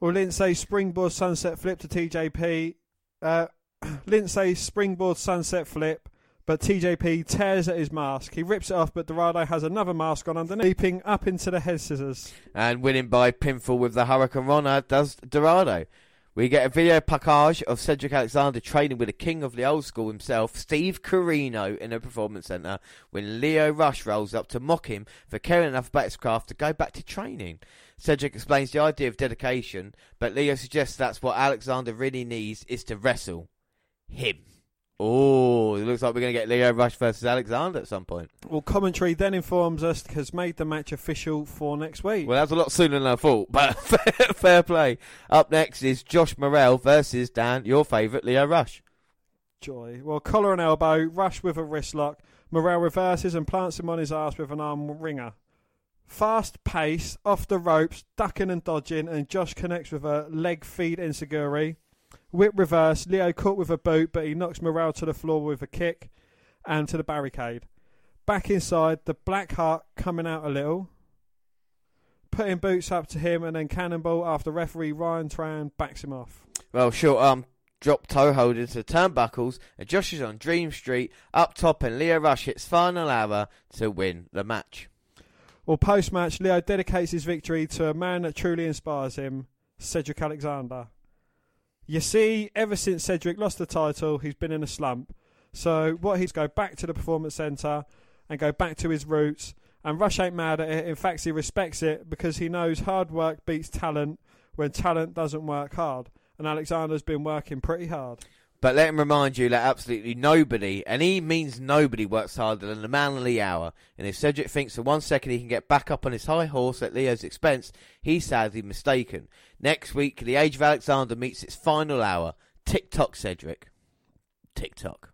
Well, Lince springboard sunset flip to TJP. Uh, Lince springboard sunset flip, but TJP tears at his mask. He rips it off, but Dorado has another mask on underneath, leaping up into the head scissors. And winning by pinfall with the Hurricane Rana does Dorado. We get a video package of Cedric Alexander training with the king of the old school himself, Steve Corino, in a performance centre when Lio Rush rolls up to mock him for caring enough about his craft to go back to training. Cedric explains the idea of dedication, but Lio suggests that's what Alexander really needs is to wrestle him. Oh, it looks like we're going to get Lio Rush versus Alexander at some point. Well, commentary then informs us has made the match official for next week. Well, that's a lot sooner than I thought, but fair, play. Up next is Josh Morrell versus Dan, your favourite Lio Rush. Joy. Well, collar and elbow, rush with a wrist lock. Morel reverses and plants him on his ass with an arm ringer. Fast pace, off the ropes, ducking and dodging, and Josh connects with a leg feed insecurity. Whip reverse, Lio caught with a boot, but he knocks Morel to the floor with a kick and to the barricade. Back inside, the Black Heart coming out a little. Putting boots up to him and then cannonball after referee Ryan Tran backs him off. Well, short arm um, drop toe hold into the turnbuckles, and Josh is on Dream Street up top, and Lio Rush hits final hour to win the match. Well, post match, Lio dedicates his victory to a man that truly inspires him, Cedric Alexander. You see, ever since Cedric lost the title, he's been in a slump. So, what he's go back to the Performance Centre and go back to his roots. And Rush ain't mad at it. In fact, he respects it because he knows hard work beats talent when talent doesn't work hard. And Alexander's been working pretty hard. But let him remind you that absolutely nobody, and he means nobody, works harder than the man the hour. And if Cedric thinks for one second he can get back up on his high horse at Lio's expense, he's sadly mistaken. Next week, the Age of Alexander meets its final hour. Tick tock, Cedric. Tick tock.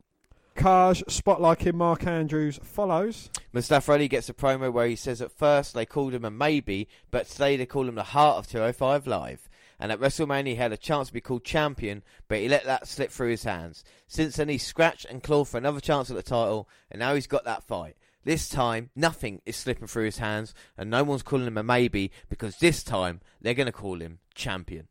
Kaj, spotlighting Mark Andrews, follows. Mustafa Ali gets a promo where he says at first they called him a maybe, but today they call him the heart of 205 Live. And at WrestleMania he had a chance to be called champion, but he let that slip through his hands. Since then he's scratched and clawed for another chance at the title, and now he's got that fight. This time, nothing is slipping through his hands, and no one's calling him a maybe, because this time they're going to call him champion.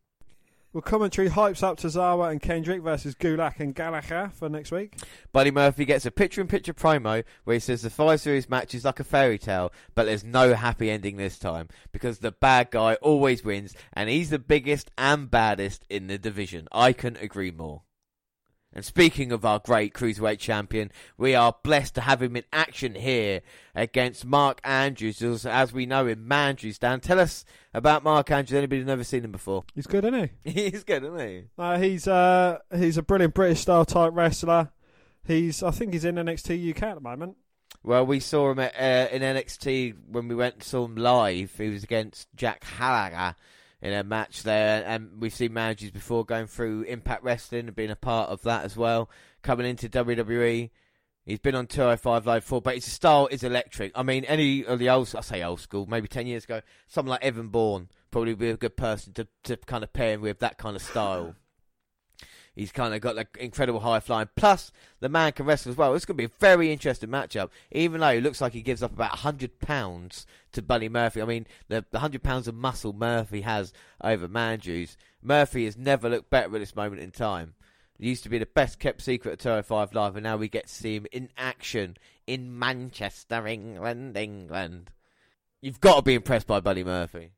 Well, commentary hypes up Tozawa and Kendrick versus Gulak and Gallagher for next week. Buddy Murphy gets a picture in picture promo where he says the five series match is like a fairy tale, but there's no happy ending this time because the bad guy always wins and he's the biggest and baddest in the division. I couldn't agree more. And speaking of our great cruiserweight champion, we are blessed to have him in action here against Mark Andrews, as- we know him, Mandrews. Dan, tell us about Mark Andrews. Anybody who's never seen him before? He's good, isn't he? He's good, isn't he? Uh, he's uh, he's a brilliant British style type wrestler. He's I think he's in NXT UK at the moment. Well, we saw him at, uh, in NXT when we went and saw him live. He was against Jack Gallagher in a match there, and we've seen managers before going through Impact Wrestling and being a part of that as well. Coming into WWE, he's been on 205 Live before, but his style is electric. I mean, any of the old, I say old school, maybe 10 years ago, someone like Evan Bourne probably be a good person to, to kind of pair him with that kind of style. He's kind of got the incredible high flying. Plus, the man can wrestle as well. It's going to be a very interesting matchup. Even though it looks like he gives up about 100 pounds to Buddy Murphy. I mean, the, the 100 pounds of muscle Murphy has over Mandrews. Murphy has never looked better at this moment in time. He used to be the best kept secret at 205 Live, and now we get to see him in action in Manchester, England, England. You've got to be impressed by Buddy Murphy.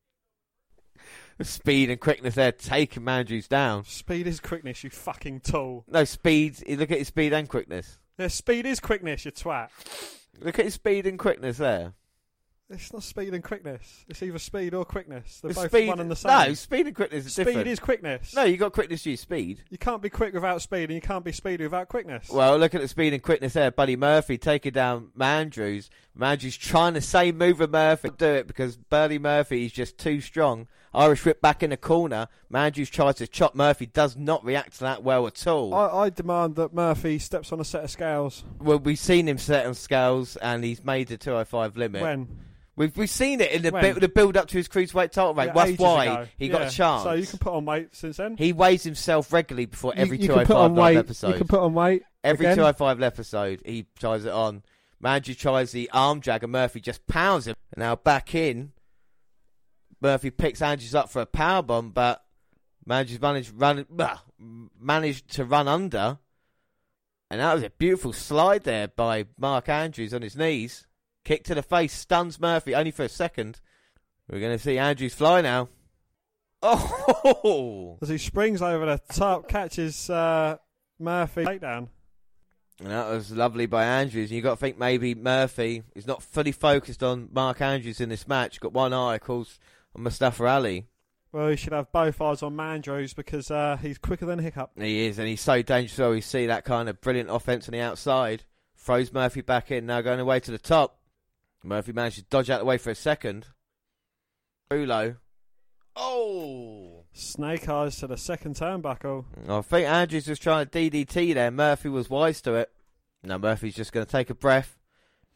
Speed and quickness there, taking Mandrews down. Speed is quickness, you fucking tool. No, speed. Look at his speed and quickness. Yeah, speed is quickness, you twat. Look at his speed and quickness there. It's not speed and quickness. It's either speed or quickness. They're The both speed, one and the same. No, speed and quickness is speed different. is quickness. No, you got quickness, you speed. You can't be quick without speed, and you can't be speedy without quickness. Well, look at the speed and quickness there. Buddy Murphy taking down Mandrews. Mandrews trying the same move with Murphy. Do it because Burley Murphy is just too strong. Irish whip back in the corner. Mandrews tries to chop Murphy. Does not react to that well at all. I, I demand that Murphy steps on a set of scales. Well, we've seen him set on scales and he's made the 205 limit. When? We've we've seen it in the, bu- the build up to his cruiserweight title reign. Yeah, That's why ago. he got a chance. So you can put on weight since then. He weighs himself regularly before every you, you can 205 put on oh live weight. episode. You can put on weight. Every again. 205 episode, he tries it on. Mandrew tries the arm drag, and Murphy just pounds him. Now back in, Murphy picks Andrews up for a power bomb, but Mandrew's managed run managed to run under, and that was a beautiful slide there by Mark Andrews on his knees. Kick to the face stuns Murphy only for a second. We're going to see Andrews fly now. Oh! As he springs over the top, catches uh, Murphy takedown. And that was lovely by Andrews. And you got to think maybe Murphy is not fully focused on Mark Andrews in this match. Got one eye, of course, on Mustafa Ali. Well, he should have both eyes on Mandrews because uh, he's quicker than a Hiccup. He is, and he's so dangerous. So we see that kind of brilliant offense on the outside. Throws Murphy back in. Now going away to the top. Murphy manages to dodge out the way for a second. Rulo. Oh! Snake eyes to the second turnbuckle. I think Andrews was trying to DDT there. Murphy was wise to it. Now Murphy's just going to take a breath,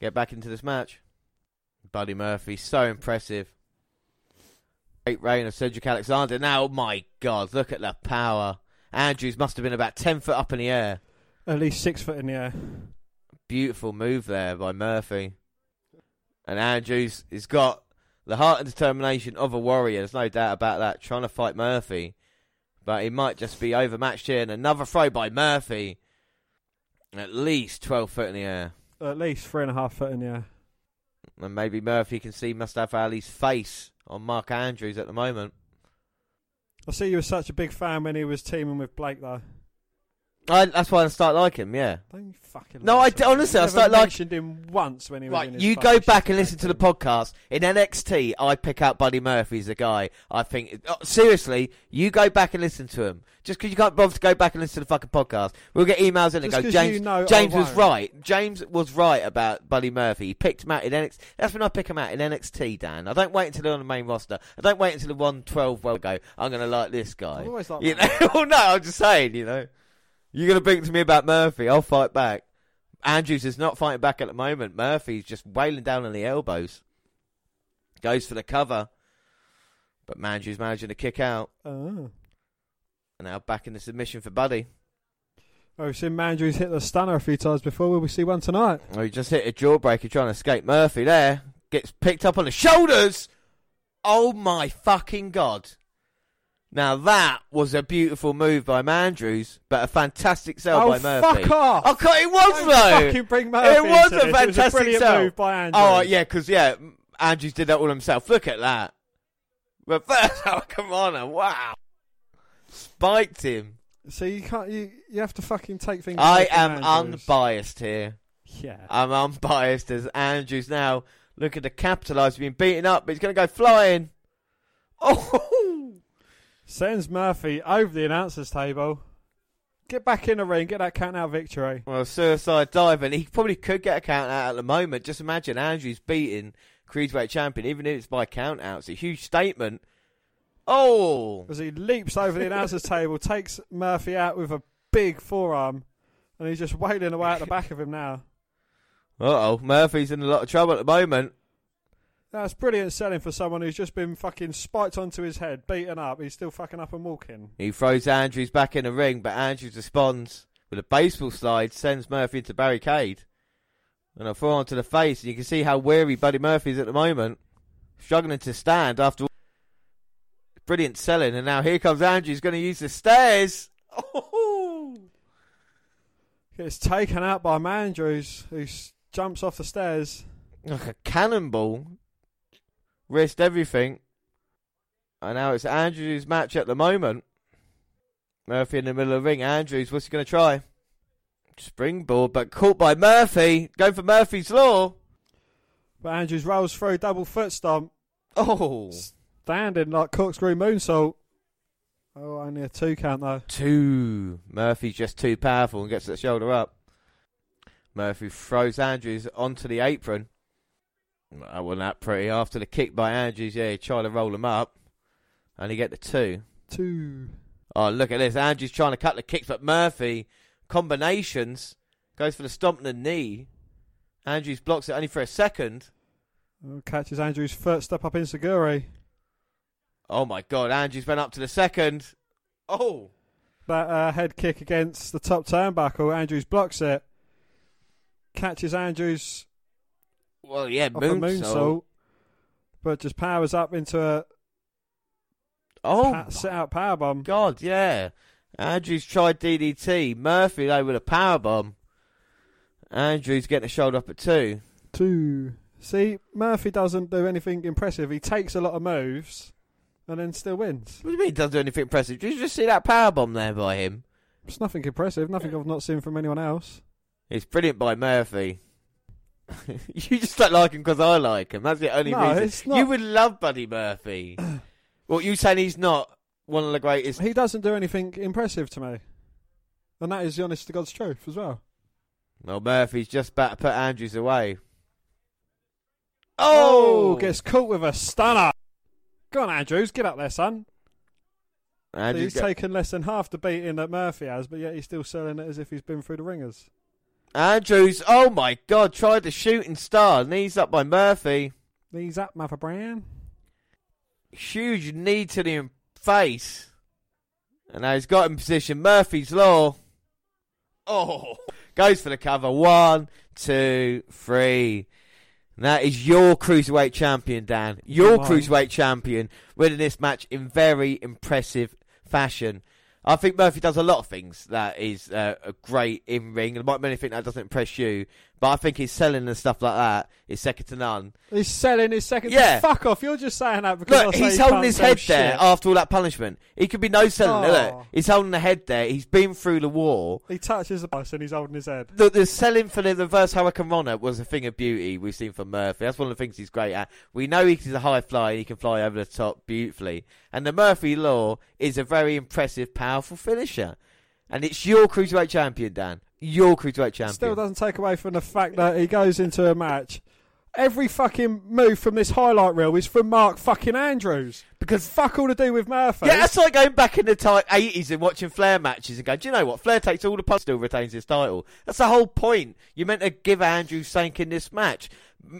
get back into this match. Buddy Murphy, so impressive. Great reign of Cedric Alexander. Now, oh my God, look at the power. Andrews must have been about 10 foot up in the air. At least six foot in the air. Beautiful move there by Murphy. And Andrews he's got the heart and determination of a warrior. There's no doubt about that. Trying to fight Murphy. But he might just be overmatched here. And another throw by Murphy. At least 12 foot in the air. At least three and a half foot in the air. And maybe Murphy can see Mustafa Ali's face on Mark Andrews at the moment. I see you were such a big fan when he was teaming with Blake, though. I, that's why I start liking him, yeah. Don't you fucking. No, I honestly, You I start like- mentioned him once when he was in Right, his you fucking go back shit and listen to the podcast. In NXT, I pick out Buddy Murphy as a guy. I think, oh, seriously, you go back and listen to him. Just because you can't bother to go back and listen to the fucking podcast. We'll get emails in and Just go, 'cause James, you know I James was won't." right. James was right about Buddy Murphy. He picked him out in NXT. That's when I pick him out in NXT, Dan. I don't wait until they're on the main roster. I don't wait until the 112 well go, I'm going to like this guy. I've always liked You know? well, no, I'm just saying, you know. You're going to bring to me about Murphy. I'll fight back. Andrews is not fighting back at the moment. Murphy's just wailing down on the elbows. Goes for the cover. But Andrews managing to kick out. Oh. And now back in the submission for Buddy. Oh, we've seen Mandrews hit the stunner a few times before. Will we see one tonight? Oh, he just hit a jawbreaker trying to escape Murphy there. Gets picked up on the shoulders. Oh my fucking god. Now that was a beautiful move by Mandrews, but a fantastic sell oh, by Murphy. fuck off! Oh, God, it was Don't though. fucking bring Murphy It was into a this. It was a fantastic brilliant sell. move by Andrews. Oh yeah, because yeah, Andrews did that all himself. Look at that. But first, oh come on, oh, wow, spiked him. So you can't. You you have to fucking take things. I am Andrews. unbiased here. Yeah. I'm unbiased as Andrews now looking to capitalise. Being beaten up, but he's going to go flying. Oh, Sends Murphy over the announcers table. Get back in the ring. Get that count out victory. well, suicide dive, and he probably could get a count out at the moment. Just imagine Andrews beating cruiserweight champion, even if it's by count out. It's a huge statement. Oh, As he leaps over the announcers table, takes Murphy out with a big forearm, and he's just wailing away at the back of him now. uh oh, Murphy's in a lot of trouble at the moment. That's brilliant selling for someone who's just been fucking spiked onto his head, beaten up. He's still fucking up and walking. He throws Andrews back in the ring, but Andrews responds with a baseball slide, sends Murphy into barricade. And a forearm to the face, and you can see how weary Buddy Murphy is at the moment. Struggling to stand after all. Brilliant selling, and now here comes Andrews going to use the stairs. Oh! Gets taken out by Mandrews, who jumps off the stairs. Like a cannonball. Risked everything. And now it's Andrews' match at the moment. Murphy in the middle of the ring. Andrews, what's he going to try? Springboard, but caught by Murphy. Going for Murphy's Law. But Andrews rolls through, double foot stomp, Oh. standing like corkscrew moonsault. Oh, only a two count though. Two. Murphy's just too powerful and gets the shoulder up. Murphy throws Andrews onto the apron. That wasn't that pretty. After the kick by Andrews, yeah, he tried to roll him up. And he get the two. Two. Oh, look at this. Andrews trying to cut the kicks, but Murphy, combinations, goes for the stomp and the knee. Andrews blocks it only for a second. Oh, catches Andrews' first step up enziguri. Oh my god, Andrews went up to the second. Oh! That uh, head kick against the top turnbuckle. Andrews blocks it. Catches Andrews Well, yeah, off a moonsault. But just powers up into a Oh, pa- sit out powerbomb. God, yeah. Andrews tried DDT. Murphy, though, with a power bomb. Andrews getting a shoulder up at two. Two. See, Murphy doesn't do anything impressive. He takes a lot of moves and then still wins. What do you mean he doesn't do anything impressive? Did you just see that power bomb there by him? It's nothing impressive. Nothing I've not seen from anyone else. It's brilliant by Murphy. you just don't like him because I like him. That's the only No, reason. it's not- You would love Buddy Murphy. well, you saying he's not one of the greatest? He doesn't do anything impressive to me. And that is the honest to God's truth as well. Well, Murphy's just about to put Andrews away. Oh, Oh, gets caught with a stunner. Go on, Andrews, get up there, son. Andrews he's get- taken less than half the beating that Murphy has, but yet he's still selling it as if he's been through the ringers. Andrews. Oh my God! Tried the shooting star. Knees up by Murphy. Knees up, Mother Brown. Huge knee to the face. And now he's got in position. Murphy's Law. Oh. Goes for the cover. One, two, three. And that is your cruiserweight champion, Dan. Your Wow. cruiserweight champion winning this match in very impressive fashion. I think Murphy does a lot of things that is uh, a great in ring. There might be anything that doesn't impress you, but I think his selling and stuff like that is second to none. He's selling his second. Yeah. Fuck off. You're just saying that because Look, he's he holding his head shit. there after all that punishment. He could be no selling. Oh. Look, he's holding the head there. He's been through the war. He touches the bus and he's holding his head. The, the selling for the reverse Hurricane Runner was a thing of beauty we've seen from Murphy. That's one of the things he's great at. We know he's a high flyer. He can fly over the top beautifully. And the Murphy Law is a very impressive, powerful finisher. And it's your cruiserweight champion, Dan. Your cruiserweight champion. Still doesn't take away from the fact that he goes into a match. Every fucking move from this highlight reel is from Mark fucking Andrews. because Fuck all to do with Murphy. Yeah, that's like going back in the ti 80s and watching Flair matches and going, do you know what? Flair takes all the punches, still retains his title. That's the whole point. You meant to give Andrews something in this match.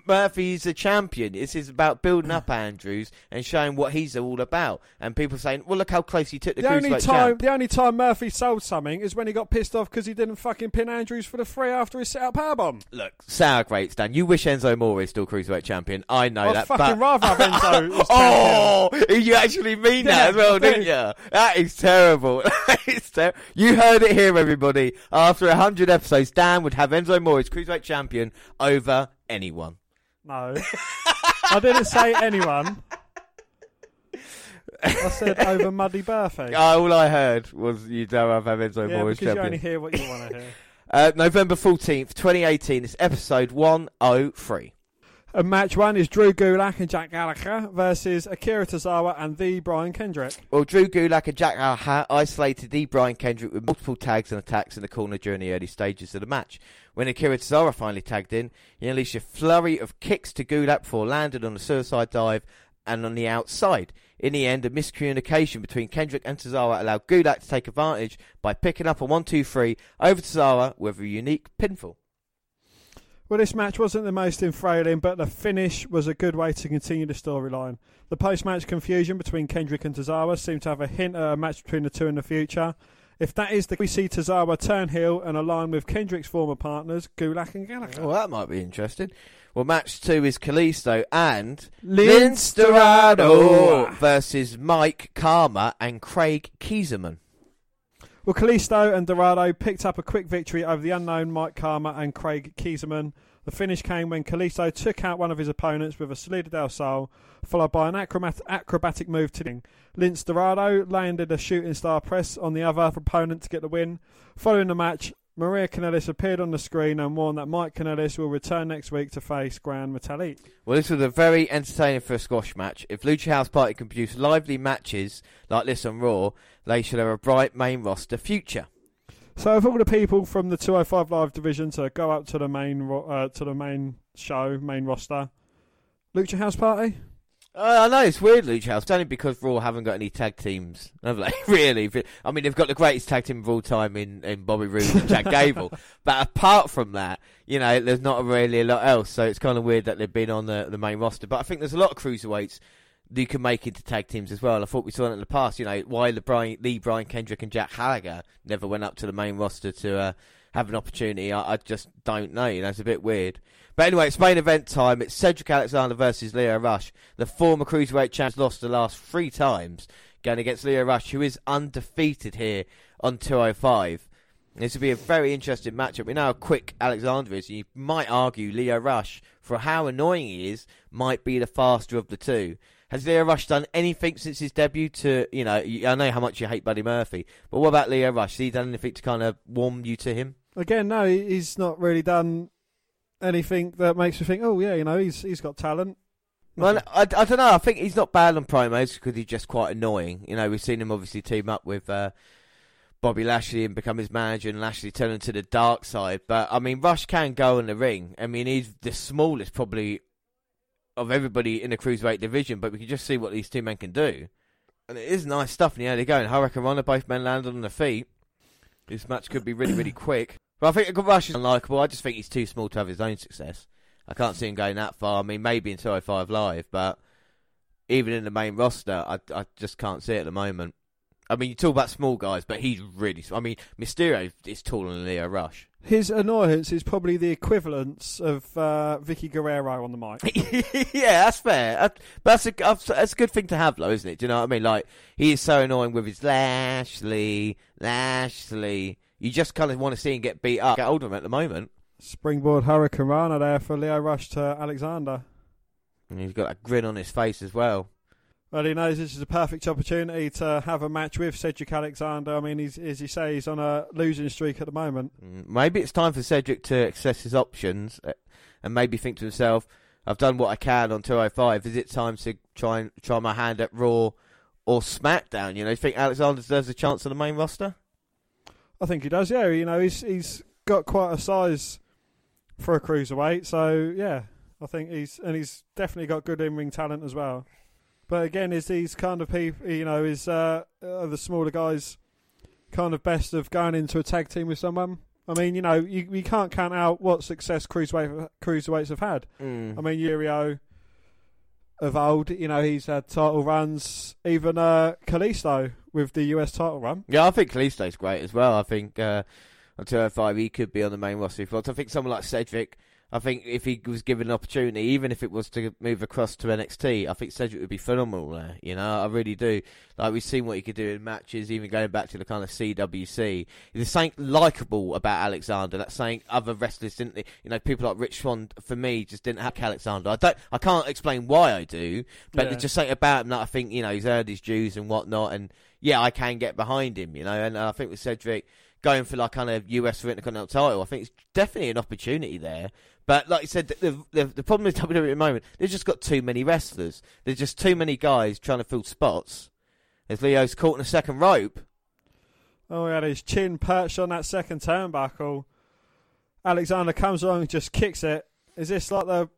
Murphy's a champion. This is about building up Andrews and showing what he's all about. And people saying, well, look how close he took the, The only time, champ. the only time Murphy sold something is when he got pissed off because he didn't fucking pin Andrews for the free after his set up powerbomb. Look, sour grapes, Dan. You wish Enzo Amore is still cruiserweight champion. I know I'd that. fucking but... rather have Enzo Oh, you actually mean that Yeah, as well, didn't you? That is terrible. That is ter- you heard it here, everybody. After 100 episodes, Dan would have Enzo Amore as Cruiserweight champion over anyone. No. I didn't say anyone. I said over Muddy Murphy. All I heard was you don't have Enzo yeah, as because you champion. only hear what you want to hear. Uh, November 14th, 2018. It's episode 103. And match one is Drew Gulak and Jack Gallagher versus Akira Tozawa and the Brian Kendrick. Well, Drew Gulak and Jack Gallagher isolated the Brian Kendrick with multiple tags and attacks in the corner during the early stages of the match. When Akira Tozawa finally tagged in, he unleashed a flurry of kicks to Gulak before landed on a suicide dive and on the outside. In the end, a miscommunication between Kendrick and Tozawa allowed Gulak to take advantage by picking up a 1-2-3 over Tozawa with a unique pinfall. Well, this match wasn't the most enthralling, but the finish was a good way to continue the storyline. The post-match confusion between Kendrick and Tozawa seemed to have a hint at a match between the two in the future. If that is the case we see Tozawa turn heel and align with Kendrick's former partners, Gulak and Gallagher. Well, that might be interesting. Well, match two is Kalisto and Lince Dorado versus Mike Karma and Craig Kieserman. Well, Kalisto and Dorado picked up a quick victory over the unknown Mike Karma and Craig Kieserman. The finish came when Kalisto took out one of his opponents with a Salida del Sol, followed by an acrobat- acrobatic move to the Lince Dorado landed a shooting star press on the other opponent to get the win. Following the match, Maria Kanellis appeared on the screen and warned that Mike Kanellis will return next week to face Grand Metalik. Well, this was a very entertaining for a squash match. If Lucha House Party can produce lively matches like this on Raw, they should have a bright main roster future. So, of all the people from the 205 Live division to go up to the main ro- uh, to the main show, main roster, Lucha House Party. Uh, I know it's weird, Lucha House. It's only because Raw haven't got any tag teams, have they? really? I mean, they've got the greatest tag team of all time in, in Bobby Roode and Jack Gable. But apart from that, you know, there's not really a lot else. So it's kind of weird that they've been on the, the main roster. But I think there's a lot of cruiserweights you can make into tag teams as well. I thought we saw that in the past. You know, why the Brian, Lee, Brian Kendrick, and Jack Gallagher never went up to the main roster to uh, have an opportunity. I, I just don't know. You know, it's a bit weird. But anyway, it's main event time. It's Cedric Alexander versus Lio Rush. The former cruiserweight champ lost the last three times, going against Lio Rush, who is undefeated here on 205. This will be a very interesting matchup. We know how quick Alexander is. You might argue Lio Rush, for how annoying he is, might be the faster of the two. Has Lio Rush done anything since his debut to, you know, I know how much you hate Buddy Murphy, but what about Lio Rush? Has he done anything to kind of warm you to him? Again, no, he's not really done anything that makes me think, oh yeah, you know, he's he's got talent. Well, I, I don't know. I think he's not bad on promos because he's just quite annoying. You know, we've seen him obviously team up with uh, Bobby Lashley and become his manager, and Lashley turn to the dark side. But I mean, Rush can go in the ring. I mean, he's the smallest probably of everybody in the cruiserweight division. But we can just see what these two men can do, and it is nice stuff. And yeah, they're going. Hurricane both men landed on their feet. This match could be really, really quick. But I think Rush is unlikable. I just think he's too small to have his own success. I can't see him going that far. I mean, maybe in 205 Live, but even in the main roster, I, I just can't see it at the moment. I mean, you talk about small guys, but he's really. I mean, Mysterio is taller than Lio Rush. His annoyance is probably the equivalence of uh, Vickie Guerrero on the mic. yeah, that's fair. Uh, But that's a, that's a good thing to have, though, isn't it? Do you know what I mean? Like, he is so annoying with his Lashley, Lashley. You just kind of want to see him get beat up. Get hold of him at the moment. Springboard Hurricane Rana there for Lio Rush to Alexander. And he's got a grin on his face as well. Well, he knows this is a perfect opportunity to have a match with Cedric Alexander. I mean, he's, as you say, he's on a losing streak at the moment. Mm, Maybe it's time for Cedric to assess his options uh, and maybe think to himself, I've done what I can on 205. Is it time to try and try my hand at Raw or SmackDown? You know, you think Alexander deserves a chance on the main roster? I think he does. Yeah, you know, he's he's got quite a size for a cruiserweight. So yeah, I think he's and he's definitely got good in ring talent as well. But again, is these kind of people, you know, is uh, are the smaller guys kind of best of going into a tag team with someone? I mean, you know, you you can't count out what success cruiserweight cruiserweights have had. Mm. I mean, Yurio of old, you know, he's had title runs. Even uh, Kalisto with the US title run. Yeah, I think Kalisto's great as well. I think uh, on 205 he could be on the main roster. I think someone like Cedric, I think if he was given an opportunity, even if it was to move across to NXT, I think Cedric would be phenomenal there. You know, I really do. Like we've seen what he could do in matches, even going back to the kind of CWC. There's something likable about Alexander. That's saying other wrestlers didn't. You know, people like Rich Swann for me just didn't have Alexander. I don't. I can't explain why I do, but Yeah. there's just something about him that I think you know he's earned his dues and whatnot. And yeah, I can get behind him. You know, and I think with Cedric going for like kind of US for Intercontinental title, I think it's definitely an opportunity there. But like you said, the, the the problem with WWE at the moment, they've just got too many wrestlers. There's just too many guys trying to fill spots. As Lio's caught in a second rope. Oh, he had his chin perched on that second turnbuckle. Alexander comes along and just kicks it. Is this like the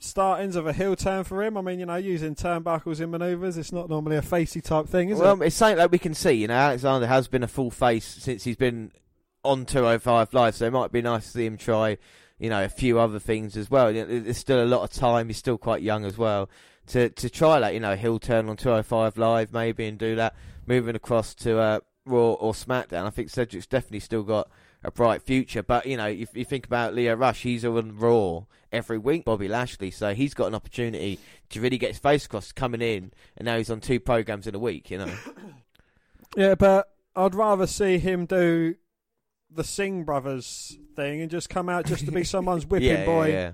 startings of a heel turn for him? I mean, you know, using turnbuckles in manoeuvres, it's not normally a facey type thing, is well, it? Well, it's something that we can see. You know, Alexander has been a full face since he's been on 205 Live, so it might be nice to see him try you know, a few other things as well. There's still a lot of time. He's still quite young as well to to try that. You know, he'll turn on 205 live maybe and do that. Moving across to uh, Raw or SmackDown, I think Cedric's definitely still got a bright future. But you know, if you think about Lio Rush, he's on Raw every week. Bobby Lashley, so he's got an opportunity to really get his face across coming in, and now he's on two programs in a week. You know, Yeah, but I'd rather see him do the Singh brothers thing and just come out just to be someone's whipping yeah, boy yeah, yeah.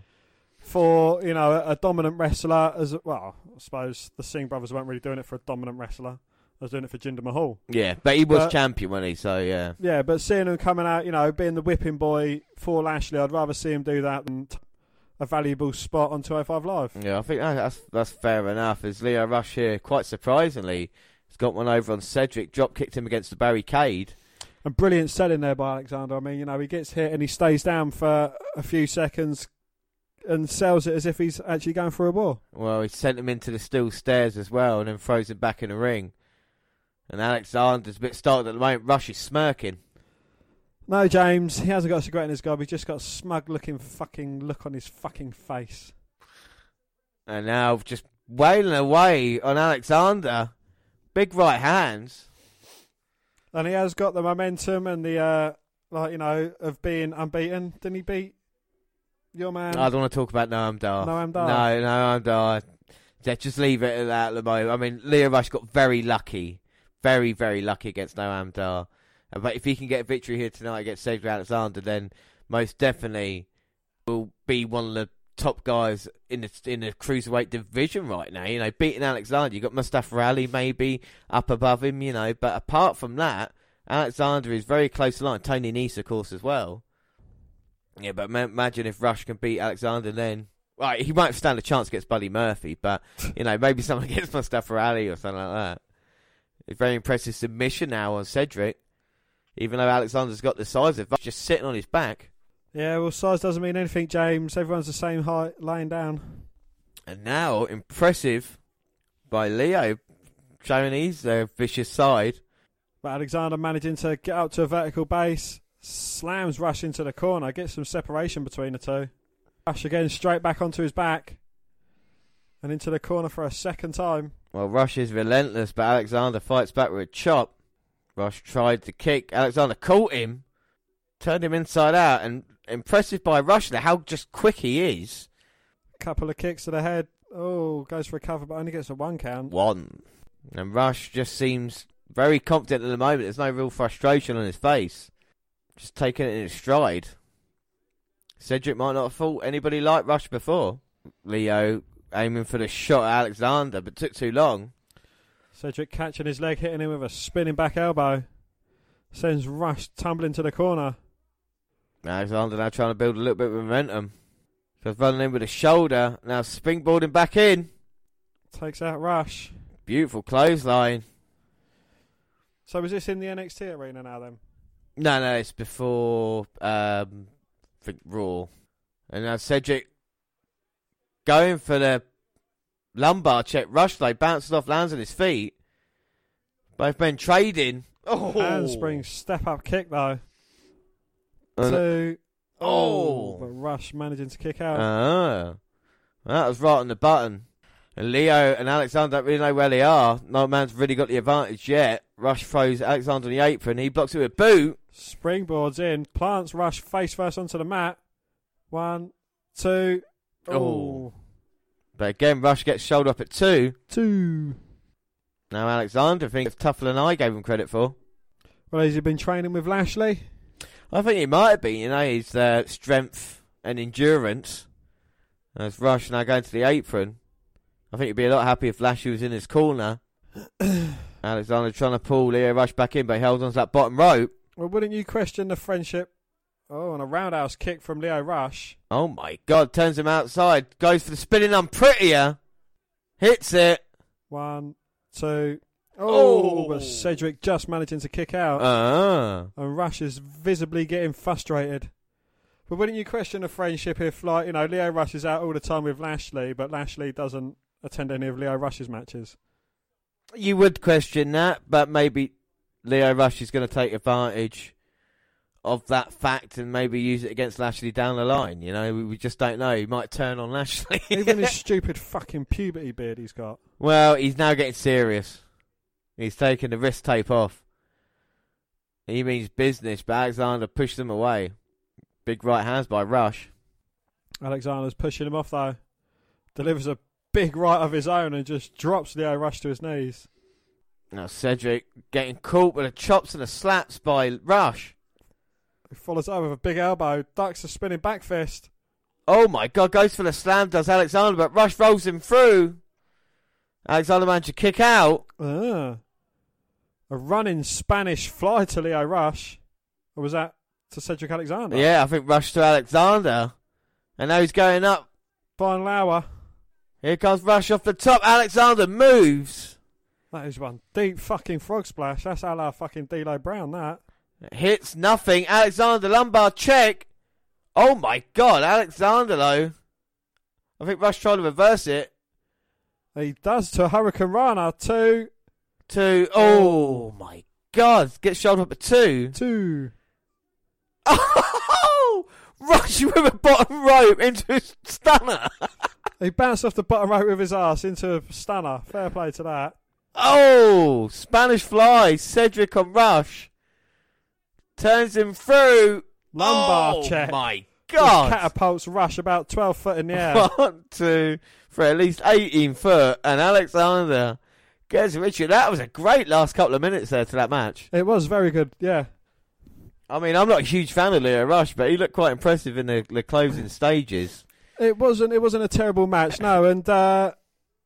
for you know a, a dominant wrestler. As well, I suppose the Singh brothers weren't really doing it for a dominant wrestler. I was doing it for Jinder Mahal. Yeah, but he was But- champion, wasn't he? So yeah, Yeah, but seeing him coming out, you know, being the whipping boy for Lashley, I'd rather see him do that than a valuable spot on 205 Live. yeah. I think that's that's fair enough. As Lio Rush here, quite surprisingly, has got one over on Cedric. Drop kicked him against the barricade. And brilliant selling there by Alexander. I mean, you know, he gets hit and he stays down for a few seconds and sells it as if he's actually going for a war. Well, he sent him into the steel stairs as well, and then throws him back in the ring. And Alexander's a bit startled at the moment. Rush is smirking. No, James, he hasn't got a cigarette in his gob. He's just got a smug looking fucking look on his fucking face. And now just wailing away on Alexander. Big right hands. And he has got the momentum and the, uh, like, you know, of being unbeaten. Didn't he beat your man? I don't want to talk about Noam Dar. Noam Dar. No, Noam Dar. Yeah, just leave it at that at the moment. I mean, Lio Rush got very lucky. Very, very lucky against Noam Dar. But if he can get a victory here tonight against Cedric Alexander, then most definitely will be one of the top guys in the in the cruiserweight division right now. You know, beating Alexander, you got Mustafa Ali maybe up above him. You know, but apart from that, Alexander is very close to line. Tony Nese, of course, as well. Yeah, but ma- imagine if Rush can beat Alexander, then right, he won't stand a chance against Buddy Murphy, but you know maybe someone against Mustafa Ali or something like that. A very impressive submission now on Cedric, even though Alexander's got the size of just sitting on his back. Yeah, well, size doesn't mean anything, James. Everyone's the same height, laying down. And now, impressive by Lio, showing his uh, vicious side. But Alexander managing to get up to a vertical base, slams Rush into the corner, gets some separation between the two. Rush again straight back onto his back and into the corner for a second time. Well, Rush is relentless, but Alexander fights back with a chop. Rush tried to kick. Alexander caught him, turned him inside out, and impressive by Rush there how just quick he is. Couple of kicks to the head. Oh, goes for a cover, but only gets a one count. One. And Rush just seems very confident at the moment. There's no real frustration on his face. Just taking it in his stride. Cedric might not have fought anybody like Rush before. Lio aiming for the shot at Alexander, but took too long. Cedric catching his leg, hitting him with a spinning back elbow. Sends Rush tumbling to the corner. Alexander now trying to build a little bit of momentum. Just running in with a shoulder, now springboarding back in. Takes out Rush. Beautiful clothesline. So was this in the NXT arena now then? No, no, it's before um, I think Raw. And now Cedric going for the lumbar check. Rush though bounces off, lands on his feet. Both men trading. Oh, Handspring step up kick though. Uh, Two. oh. But Rush managing to kick out. Ah, that was right on the button. And Lio and Alexander don't really know where they are. No man's really got the advantage yet. Rush throws Alexander on the apron. He blocks it with a boot. Springboards in, plants Rush face first onto the mat. One, two, Oh. oh, But again, Rush gets shoulder up at two. two. Now Alexander thinks it's tougher than I gave him credit for. Well, has he been training with Lashley? I think he might have been, you know, his uh, strength and endurance. As Rush now going to the apron. I think he'd be a lot happier if Lashley was in his corner. Alexander trying to pull Lio Rush back in, but he held on to that bottom rope. Well, wouldn't you question the friendship? Oh, and a roundhouse kick from Lio Rush. Oh my god, turns him outside, goes for the spinning I'm unprettier, hits it. One, two. Oh, Oh. but Cedric just managing to kick out. Ah. and Rush is visibly getting frustrated. But wouldn't you question the friendship if, like, you know, Lio Rush is out all the time with Lashley, but Lashley doesn't attend any of Lio Rush's matches? You would question that, but maybe Lio Rush is going to take advantage of that fact and maybe use it against Lashley down the line. You know, we, we just don't know. He might turn on Lashley. Even his stupid fucking puberty beard he's got. well, he's now getting serious. He's taking the wrist tape off. He means business, but Alexander pushed them away. Big right hands by Rush. Alexander's pushing him off though. Delivers a big right of his own and just drops Lio Rush to his knees. Now Cedric getting caught with the chops and the slaps by Rush. He follows up with a big elbow, ducks a spinning back fist. Oh my god, goes for the slam, does Alexander, but Rush rolls him through. Alexander managed to kick out. Ah. A running Spanish fly to Lio Rush. Or was that to Cedric Alexander? Yeah, I think Rush to Alexander. And now he's going up. Brian Lauer. Here comes Rush off the top. Alexander moves. That is one deep fucking frog splash. That's a la fucking D'Lo Brown, that. Hits nothing. Alexander lumbar check. Oh my god, Alexander though. I think Rush tried to reverse it. He does to Hurricane Rana. Two, oh my god, gets shoulder up at two. two. Oh, Rush with a bottom rope into stunner. He bounced off the bottom rope with his ass into a stunner. Fair play to that. Oh, Spanish fly. Cedric on Rush turns him through. Lumbar oh, check. my god. catapults Rush about 12 foot in the air. One, two, for at least 18 foot, and Alexander gets Richard. That was a great last couple of minutes there to that match. it was very good, yeah. I mean, I'm not a huge fan of Lio Rush, but he looked quite impressive in the, the closing stages. It wasn't it wasn't a terrible match, no, and uh,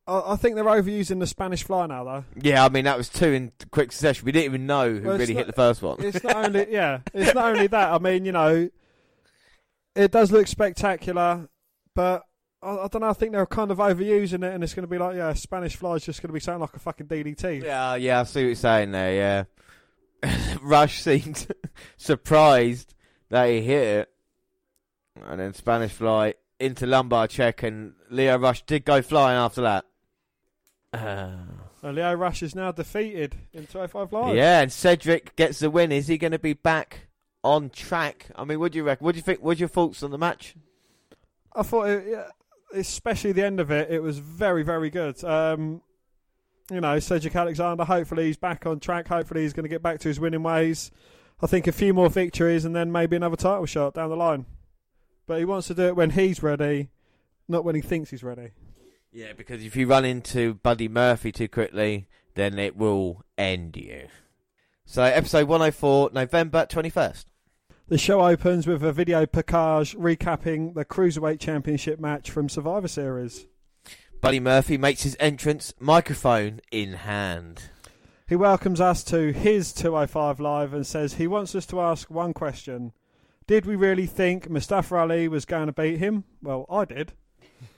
I, I think they're overusing the Spanish fly now, though. Yeah, I mean, that was two in quick succession. We didn't even know who Well, really not- hit the first one. It's not only yeah, it's not only that. I mean, you know, it does look spectacular, but I, I don't know. I think they're kind of overusing it, and it's going to be like yeah, Spanish fly is just going to be sounding like a fucking DDT. Yeah, yeah, I see what you're saying there, yeah. Rush seemed surprised that he hit it. And then Spanish fly into lumbar check, and Lio Rush did go flying after that. Uh, And Lio Rush is now defeated in 205 Live. yeah, and Cedric gets the win. Is he going to be back on track? I mean, what do you reckon? What do you think? What's your thoughts on the match? I thought, it, yeah, especially the end of it, it was very, very good. Um, you know, Cedric Alexander, hopefully he's back on track. Hopefully he's going to get back to his winning ways. I think a few more victories and then maybe another title shot down the line. But he wants to do it when he's ready, not when he thinks he's ready. Yeah, because if you run into Buddy Murphy too quickly, then it will end you. So, episode 104, November 21st. The show opens with a video package recapping the Cruiserweight Championship match from Survivor Series. Buddy Murphy makes his entrance, microphone in hand. He welcomes us to his 205 Live and says he wants us to ask one question. Did we really think Mustafa Ali was going to beat him? Well, I did.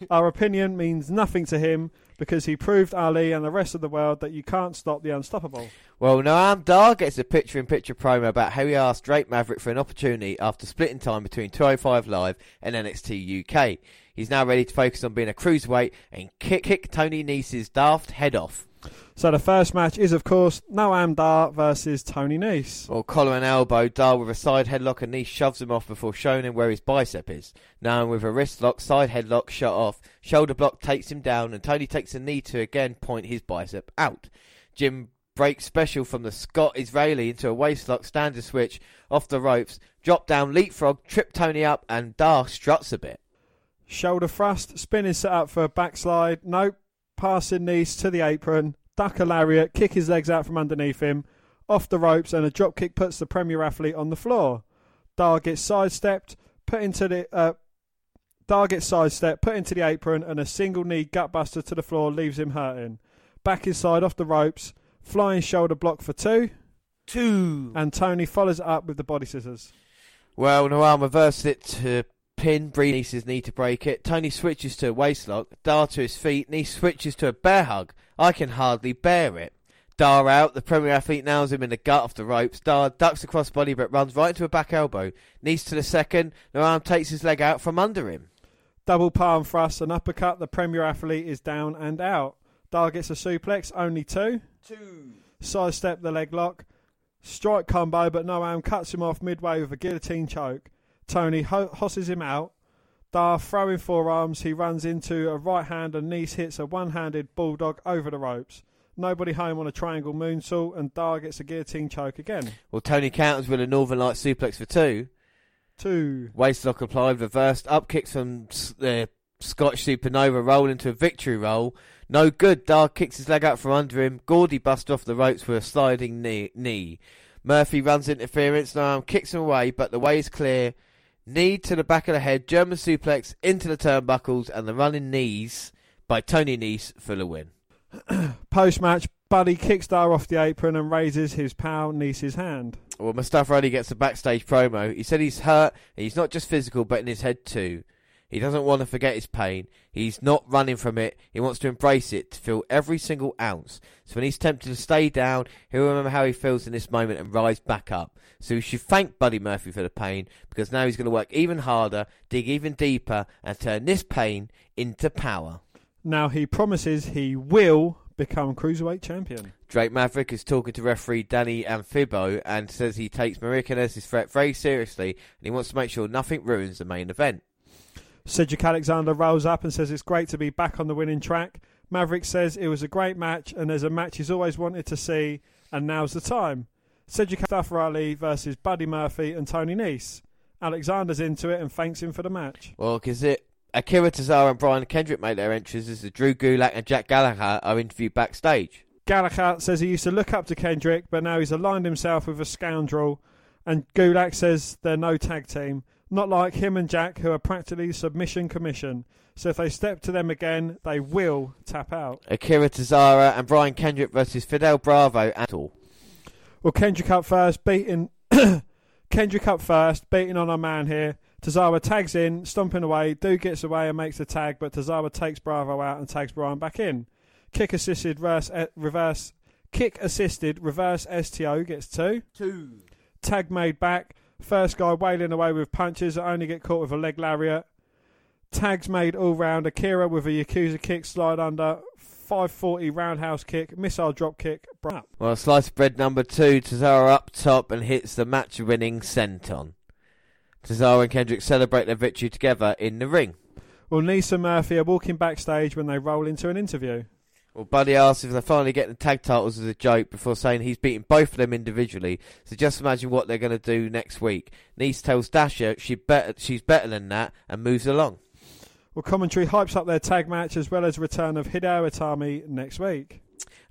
Our opinion means nothing to him because he proved Ali and the rest of the world that you can't stop the unstoppable. Well, Noam Dar gets a picture in picture promo about how he asked Drake Maverick for an opportunity after splitting time between 205 Live and NXT UK. He's now ready to focus on being a cruiserweight and kick, kick Tony Nese's daft head off. So the first match is, of course, Noam Dar versus Tony Nese. Well, collar and elbow, Dar with a side headlock and Nese shoves him off before showing him where his bicep is. Now with a wrist lock, side headlock shut off, shoulder block takes him down and Tony takes a knee to again point his bicep out. Jim breaks special from the Scott Israeli into a waistlock standard switch off the ropes, drop down leapfrog, trip Tony up and Dar struts a bit. Shoulder thrust, spinning set up for a backslide. Nope. Passing Nese to the apron. Duck a lariat, kick his legs out from underneath him. Off the ropes, and a drop kick puts the Premier athlete on the floor. Dar gets sidestepped, put into the. Uh, Dar gets sidestepped, put into the apron, and a single knee gutbuster to the floor leaves him hurting. Back inside off the ropes, flying shoulder block for two, Two. and Tony follows it up with the body scissors. Well, Noam reversed it to pin, Bree Nese's knee to break it. Tony switches to a waistlock, Dar to his feet, Nese switches to a bear hug. I can hardly bear it. Dar out, the Premier athlete nails him in the gut off the ropes. Dar ducks across body but runs right into a back elbow. Nese to the second, Noam takes his leg out from under him. Double palm thrust, an uppercut. The Premier athlete is down and out. Dar gets a suplex, only two. Two. Sidestep the leg lock. Strike combo, but Noam cuts him off midway with a guillotine choke. Tony ho- hosses him out. Dar throwing forearms, he runs into a right hand and Nese hits a one handed bulldog over the ropes. Nobody home on a triangle moonsault, and Dar gets a guillotine choke again. Well, Tony counters with a Northern Light suplex for two. Two. Waistlock applied, reversed, up kicks from the Scotch Supernova, roll into a victory roll. No good. Dar kicks his leg out from under him. Gordy busts off the ropes with a sliding knee. knee. Murphy runs interference. Noam kicks him away, but the way is clear. Knee to the back of the head, German suplex into the turnbuckles, and the running knees by Tony Nese for the win. Post match, Buddy kicks Dar off the apron and raises his pal Nese's hand. Well, Mustafa Ali gets a backstage promo. He said he's hurt, and he's not just physical, but in his head too. He doesn't want to forget his pain. He's not running from it. He wants to embrace it, to feel every single ounce. So when he's tempted to stay down, he'll remember how he feels in this moment and rise back up. So we should thank Buddy Murphy for the pain, because now he's going to work even harder, dig even deeper, and turn this pain into power. Now he promises he will become Cruiserweight Champion. Drake Maverick is talking to referee Danilo Anfibio and says he takes Maria Kanellis' threat very seriously and he wants to make sure nothing ruins the main event. Cedric Alexander rolls up and says it's great to be back on the winning track. Maverick says it was a great match and there's a match he's always wanted to see, and now's the time. Cedric Mustafa Ali versus Buddy Murphy and Tony Nese. Alexander's into it and thanks him for the match. Well, because it Akira Tozawa and Brian Kendrick made their entries as the Drew Gulak and Jack Gallagher are interviewed backstage. Gallagher says he used to look up to Kendrick, but now he's aligned himself with a scoundrel. And Gulak says they're no tag team. Not like him and Jack, who are practically submission commission. So if they step to them again, they will tap out. Akira Tozawa and Brian Kendrick versus Fidel Bravo at all. Well, Kendrick up first, beating Kendrick up first, beating on our man here. Tozawa tags in, stomping away. Dude gets away and makes the tag, but Tozawa takes Bravo out and tags Brian back in. Kick assisted reverse, eh, reverse kick assisted reverse STO gets two. Two. Tag made back. First guy wailing away with punches that only get caught with a leg lariat. Tags made all round. Akira with a Yakuza kick, slide under. 540 roundhouse kick, missile drop kick. Brown. Well, slice of bread number two, Tozawa up top and hits the match winning senton. Tozawa and Kendrick celebrate their victory together in the ring. Well, Nese Murphy are walking backstage when they roll into an interview. Well, Buddy asks if they're finally getting the tag titles as a joke before saying he's beaten both of them individually. So just imagine what they're going to do next week. Nese tells Dasha she better, she's better than that and moves along. Well, commentary hypes up their tag match as well as return of Hideo Itami next week.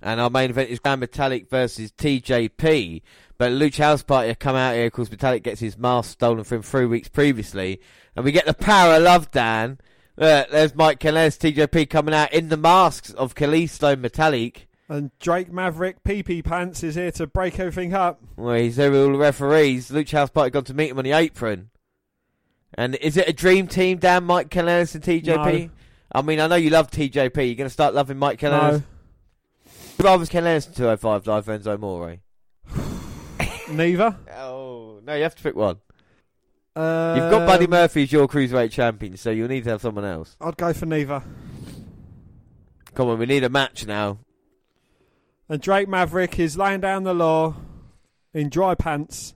And our main event is Gran Metalik versus TJP. But Lucha House Party have come out here. because Metalik gets his mask stolen from him three weeks previously. And we get the power of love, Dan. Look, there's Mike Kanellis, TJP coming out in the masks of Kalisto Metalik. And Drake Maverick, PP Pants, is here to break everything up. Well, he's there with all the referees. Lucha House Party gone to meet him on the apron. And is it a dream team, Dan, Mike Kanellis and TJP? No. I mean, I know you love TJP. You're going to start loving Mike Kanellis? No, Rather Kanellis 205 Live Enzo Amore. neither. Oh, no, you have to pick one. Um, You've got Buddy Murphy as your cruiserweight champion, so you'll need to have someone else. I'd go for neither. Come on, we need a match now. And Drake Maverick is laying down the law in dry pants,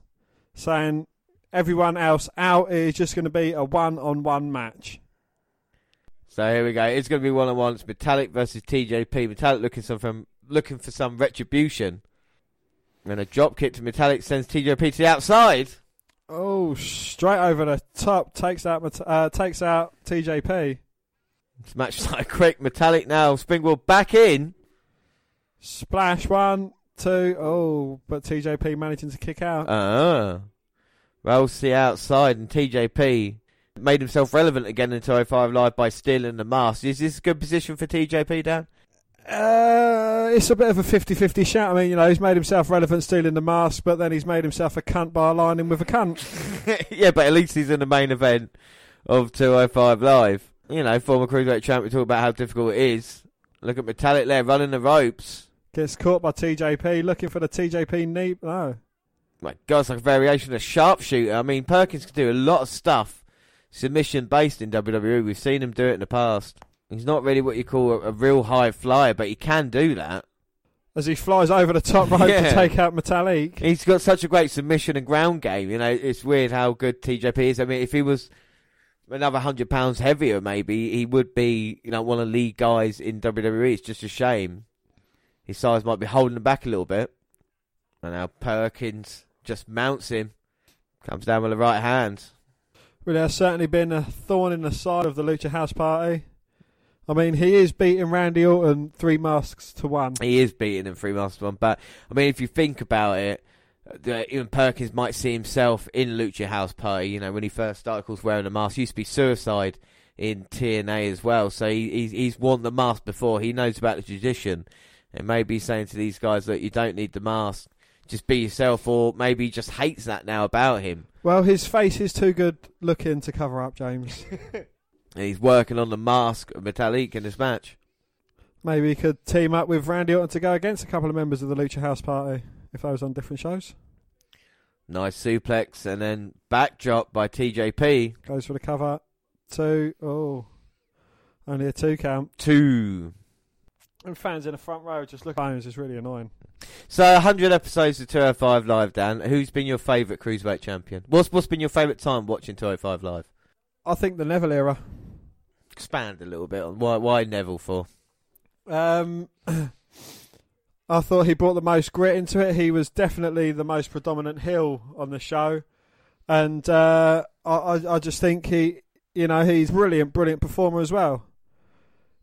saying everyone else out. It is just going to be a one-on-one match. So here we go. It's going to be one on one. It's Metalik versus TJP. Metalik looking some from looking for some retribution. And a drop kick to Metalik sends TJP to the outside. Oh, straight over the top takes out uh, takes out TJP. This match started quick. Metalik now springboard back in. Splash one, two. Oh, but TJP managing to kick out. Uh rolls the outside, and TJP made himself relevant again in 205 Live by stealing the mask. Is this a good position for TJP, Dan? Uh, it's a bit of a 50-50 shout. I mean, you know, he's made himself relevant stealing the mask, but then he's made himself a cunt by aligning with a cunt. yeah, but at least he's in the main event of 205 Live. You know, former cruiserweight champ. We talk about how difficult it is. Look at Metalik there running the ropes. Gets caught by TJP, looking for the TJP knee. No. My God, it's like a variation of sharpshooter. I mean, Perkins can do a lot of stuff submission based in WWE. We've seen him do it in the past. He's not really what you call a, a real high flyer, but he can do that. as he flies over the top rope Yeah. to take out Metalik. He's got such a great submission and ground game. You know, it's weird how good TJP is. I mean, if he was another hundred pounds heavier, maybe he would be, you know, one of the lead guys in WWE. It's just a shame his size might be holding him back a little bit. And now Perkins just mounts him, comes down with the right hand. Well, there's certainly been a thorn in the side of the Lucha House Party. I mean, he is beating Randy Orton three masks to one. He is beating him three masks to one, but I mean, if you think about it, uh, even Perkins might see himself in Lucha House Party. You know, when he first started, of course, wearing a mask, he used to be Suicide in TNA as well. So he, he's he's worn the mask before. He knows about the tradition, and maybe he's saying to these guys that you don't need the mask, just be yourself, or maybe he just hates that now about him. Well, his face is too good looking to cover up, James. And he's working on the mask of Metalik in this match. Maybe he could team up with Randy Orton to go against a couple of members of the Lucha House Party if they was on different shows. Nice suplex and then backdrop by TJP. Goes for the cover. Two. Oh. Only a two count. Two. And fans in the front row just look at phones. It's really annoying. So, 100 episodes of 205 Live, Dan. Who's been your favourite Cruiserweight champion? What's What's been your favourite time watching 205 Live? I think the Neville era. Expand a little bit on why why Neville for. Um, I thought he brought the most grit into it. He was definitely the most predominant heel on the show, and uh, I, I, just think he, you know, he's brilliant, brilliant performer as well.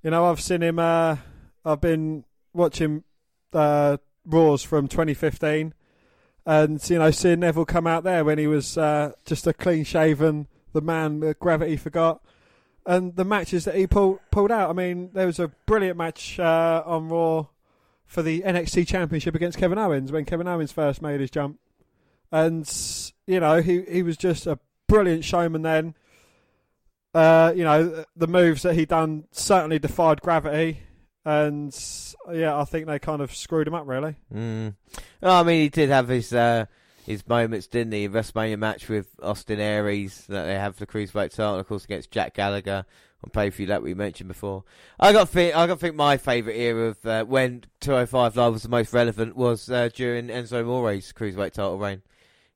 You know, I've seen him. Uh, I've been watching uh, Raws from 2015, and you know, seeing Neville come out there when he was uh, just a clean shaven, the man that gravity forgot and the matches that he pulled pulled out. I mean, there was a brilliant match uh, on Raw for the NXT Championship against Kevin Owens when Kevin Owens first made his jump, and you know he he was just a brilliant showman then. Uh, you know the moves that he done certainly defied gravity, and yeah, I think they kind of screwed him up really. Mm. Oh, I mean, he did have his uh, his moments, didn't he? WrestleMania match with Austin Aries that they have for the Cruiserweight title, of course, against Jack Gallagher on pay per view that we mentioned before. I got think, I got think my favourite era of uh, when 205 Live was the most relevant was uh, during Enzo Amore's Cruiserweight title reign.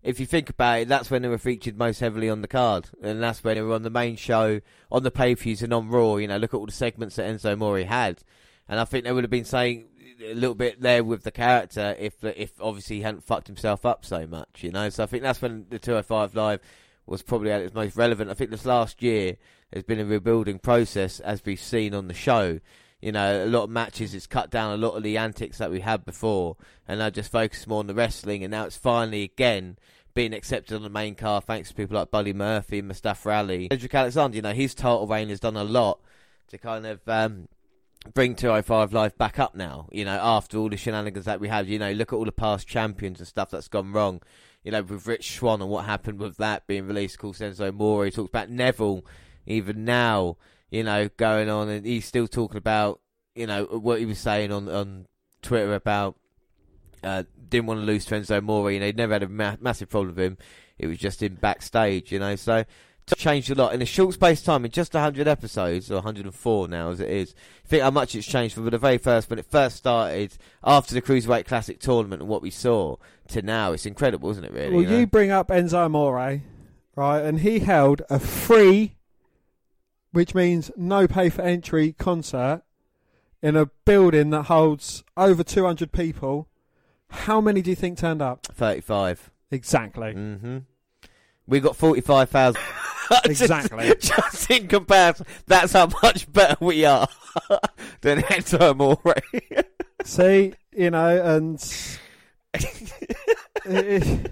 If you think about it, that's when they were featured most heavily on the card, and that's when they were on the main show, on the pay per views, and on Raw. You know, look at all the segments that Enzo Amore had, and I think they would have been saying a little bit there with the character if if obviously he hadn't fucked himself up so much, you know. So I think that's when the 205 Live was probably at its most relevant. I think this last year has been a rebuilding process as we've seen on the show. You know, a lot of matches it's cut down a lot of the antics that we had before, and I just focus more on the wrestling. And now it's finally again being accepted on the main card thanks to people like Buddy Murphy, Mustafa Ali, Cedric Alexander. You know, his title reign has done a lot to kind of um, bring 205 Live back up now, you know, after all the shenanigans that we had. You know, look at all the past champions and stuff that's gone wrong. You know, with Rich Swann and what happened with that being released, of course, Enzo Amore. He talks about Neville, even now, you know, going on, and he's still talking about, you know, what he was saying on, on Twitter about uh, didn't want to lose to Enzo Amore. You know, he'd never had a ma- massive problem with him. It was just in backstage, you know, so changed a lot in a short space of time in just 100 episodes or 104 now as it is think how much it's changed from the very first when it first started after the cruiserweight classic tournament and what we saw to now it's incredible isn't it really Well, you know? you bring up Enzo Amore, right? And he held a free, which means no pay for entry concert in a building that holds over 200 people. How many do you think turned up? 35 Exactly. hmm we got 45,000 Exactly. just, just in comparison that's how much better we are than Enzo Amore See, you know, and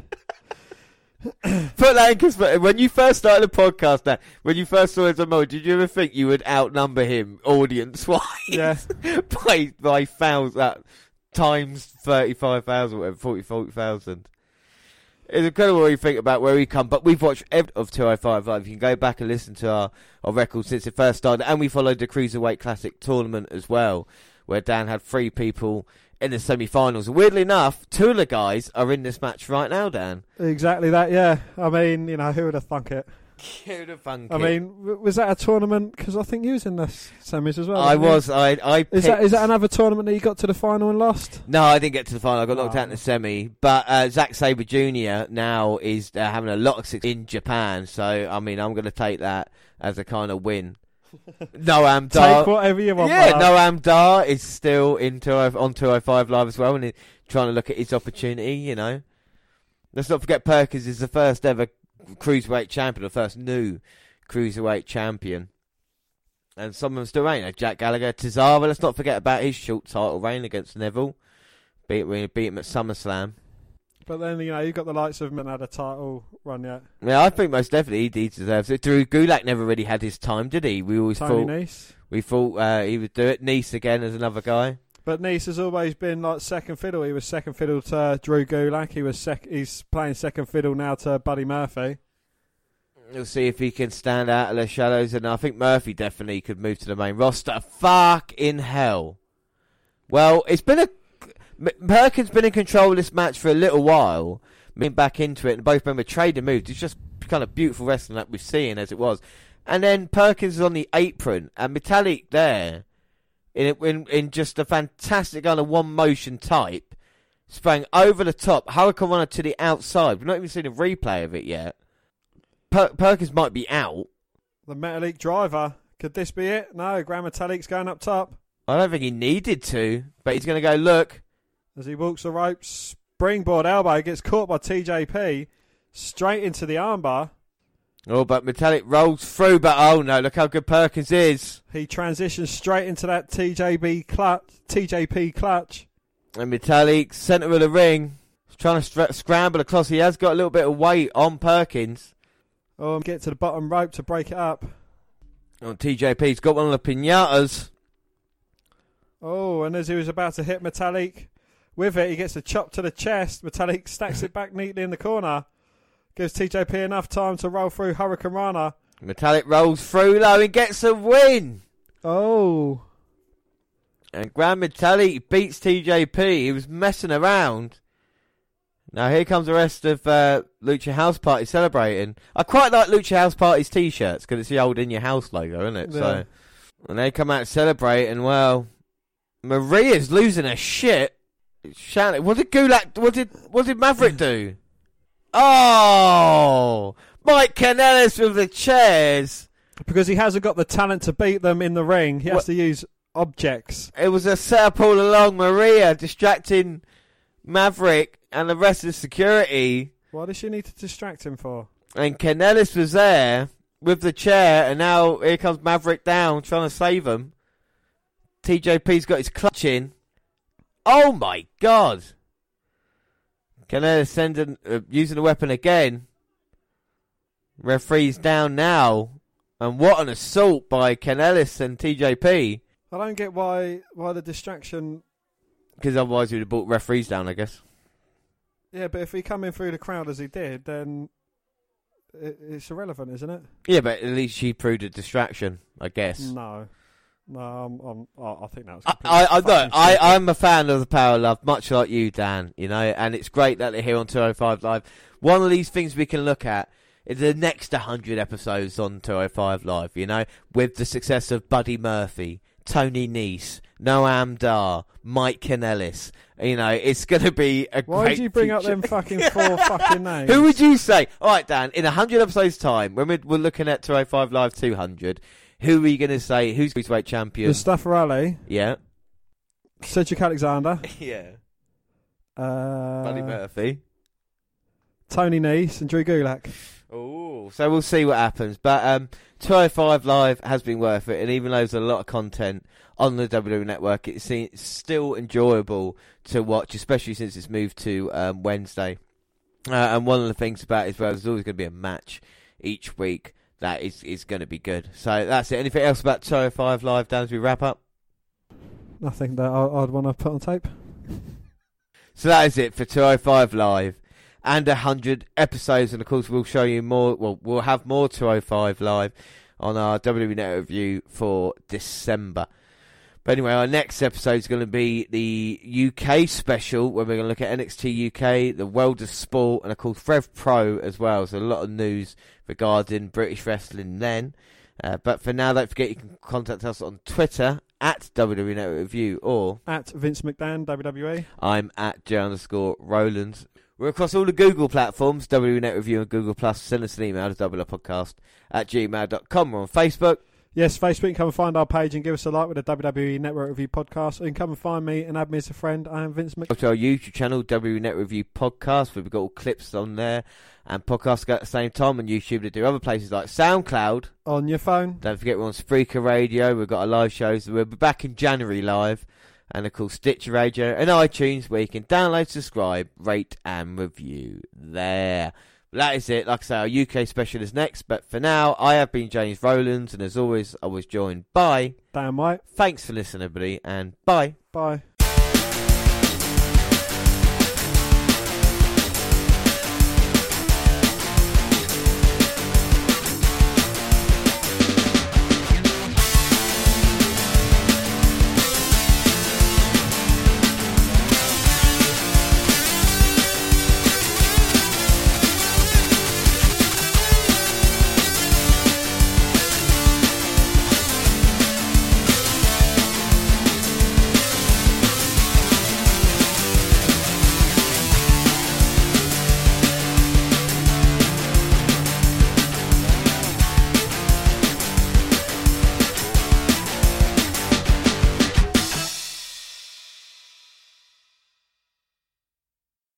Put that in perspective. When you first started the podcast, now, when you first saw Enzo Amore, did you ever think you would outnumber him audience-wise? yeah, by by thousand uh, times thirty five thousand, whatever, 40,000. It's incredible when you think about where we come. But we've watched every of two oh five live. You can go back and listen to our, our record since it first started, and we followed the cruiserweight classic tournament as well, where Dan had three people in the semi-finals. And weirdly enough, two of the guys are in this match right now. Dan, exactly that. Yeah, I mean, you know, who would have thunk it? And funky. I mean, was that a tournament? Because I think you was in the semis as well. I weren't you? was. I. I Is that is that another tournament that you got to the final and lost? No, I didn't get to the final. I got knocked Oh. out in the semi. But uh, Zack Sabre Jr. now is uh, having a lot of success in Japan. So I mean, I'm going to take that as a kind of win. Noam Dar. Take whatever you want. yeah. Noam Dar is still in 20, on 205 live as well, and he's trying to look at his opportunity. You know, let's not forget Perkins is the first ever cruiserweight champion, the first new cruiserweight champion. And some of them still know, Jack Gallagher, Cesaro. Let's not forget about his short title reign against Neville. Beat, we beat him at SummerSlam. But then you know you've got the likes of man had a title run yet. Yeah, I think most definitely he deserves it. Drew Gulak never really had his time, did he? We always Tony thought Nese. we thought uh, he would do it. Nese again as another guy. But Nese has always been like second fiddle. He was second fiddle to Drew Gulak. He was sec- he's playing second fiddle now to Buddy Murphy. We'll see if he can stand out of the shadows, and I think Murphy definitely could move to the main roster. Fuck in hell. Well, it's been a Perkins been in control of this match for a little while, been back into it, and both men were trading moves. It's just kind of beautiful wrestling that we've seen as it was, and then Perkins is on the apron and Metalik there, in in in just a fantastic kind of one motion type, sprang over the top, Hurricane Runner to the outside. We've not even seen a replay of it yet. Per- Perkins might be out. The Metalik driver. Could this be it? No, Gran Metalik's going up top I don't think he needed to, but he's going to go look. as he walks the ropes. Springboard elbow gets caught by TJP straight into the armbar. Oh, but Metalik rolls through, but oh no, look how good Perkins is. He transitions straight into that TJB clutch, TJP clutch. And Metalik, centre of the ring, trying to stra- scramble across. He has got a little bit of weight on Perkins. Oh, get to the bottom rope to break it up. Oh, TJP's got one of the pinatas. Oh, and as he was about to hit Metalik with it, he gets a chop to the chest. Metalik stacks it back neatly in the corner. Gives TJP enough time to roll through Hurricane Rana. Metalik rolls through though and gets a win. Oh, And Gran Metalik beats TJP. He was messing around. Now here comes the rest of uh, Lucha House Party celebrating. I quite like Lucha House Party's t-shirts because it's the old in your house logo, isn't it? Yeah. So, and they come out celebrating. Well, Maria's losing her shit. Shouting, what did Gulak? What did what did Maverick do? Oh, Mike Kanellis with the chairs. because he hasn't got the talent to beat them in the ring. He has What- to use objects. It was a setup all along. Maria distracting Maverick and the rest of the security. What does she need to distract him for? And Kanellis was there with the chair, and now here comes Maverick down trying to save him. TJP's got his clutch in. Oh my god! Kanellis sending, uh, using the weapon again. Referee's down now. And what an assault by Kanellis and TJP. I don't get why why the distraction. Because otherwise we'd have brought referees down, I guess. Yeah, but if he come in through the crowd as he did, then it, it's irrelevant, isn't it? Yeah, but at least she proved a distraction, I guess. No, no, I'm, I'm, I I think that was. I, I, no, I, I'm a fan of the Power of Love, much like you, Dan. You know, and it's great that they're here on 205 Live. One of these things we can look at is the next 100 episodes on 205 Live. You know, with the success of Buddy Murphy, Tony Nese, Noam Dar, Mike Kanellis. You know, it's going to be a Why did you bring up them fucking four fucking names? Who would you say? All right, Dan. In hundred episodes' time, when we're, we're looking at 205 Live 200, who are you going to say? Who's going to cruiserweight champion? Mustafa Ali, yeah, Cedric Alexander, yeah. uh, Buddy Murphy. Tony Nese, and Drew Gulak. Oh, so we'll see what happens. But um, 205 Live has been worth it, and even though there's a lot of content on the WWE Network, it's, still enjoyable to watch, especially since it's moved to um, Wednesday. Uh, and one of the things about it as well, there's always going to be a match each week that is, is going to be good. So that's it. Anything else about 205 Live, Dan, as we wrap up? Nothing that I, I'd want to put on tape. So that is it for 205 Live and 100 episodes. And of course, we'll show you more. Well, we'll have more 205 Live on our WWE Net review for December. But anyway, our next episode is going to be the UK special, where we're going to look at NXT UK, the World of Sport, and of course Rev Pro as well. So a lot of news regarding British wrestling then. Uh, but for now, don't forget you can contact us on Twitter at WWE Network Review or At Vince McDan, WWE. I'm at J underscore Roland. We're across all the Google platforms, WWE Net Review and Google Plus. Send us an email to double up podcast at gmail.com. We're on Facebook. Yes, Facebook, come and find our page and give us a like with the WWE Network Review podcast. And come and find me and add me as a friend. I am Vince Mc. Go to our YouTube channel, WWE Net Review Podcast. We've got all clips on there. And podcasts at the same time on YouTube to do other places like SoundCloud. On your phone. Don't forget we're on Spreaker Radio. We've got our live shows. We'll be back in January live. And of course Stitcher Radio and iTunes where you can download, subscribe, rate and review there. That is it. Like I say, our UK special is next. But for now, I have been James Rowlands. And as always, I was joined by... Dan White. Thanks for listening, everybody. And bye. Bye.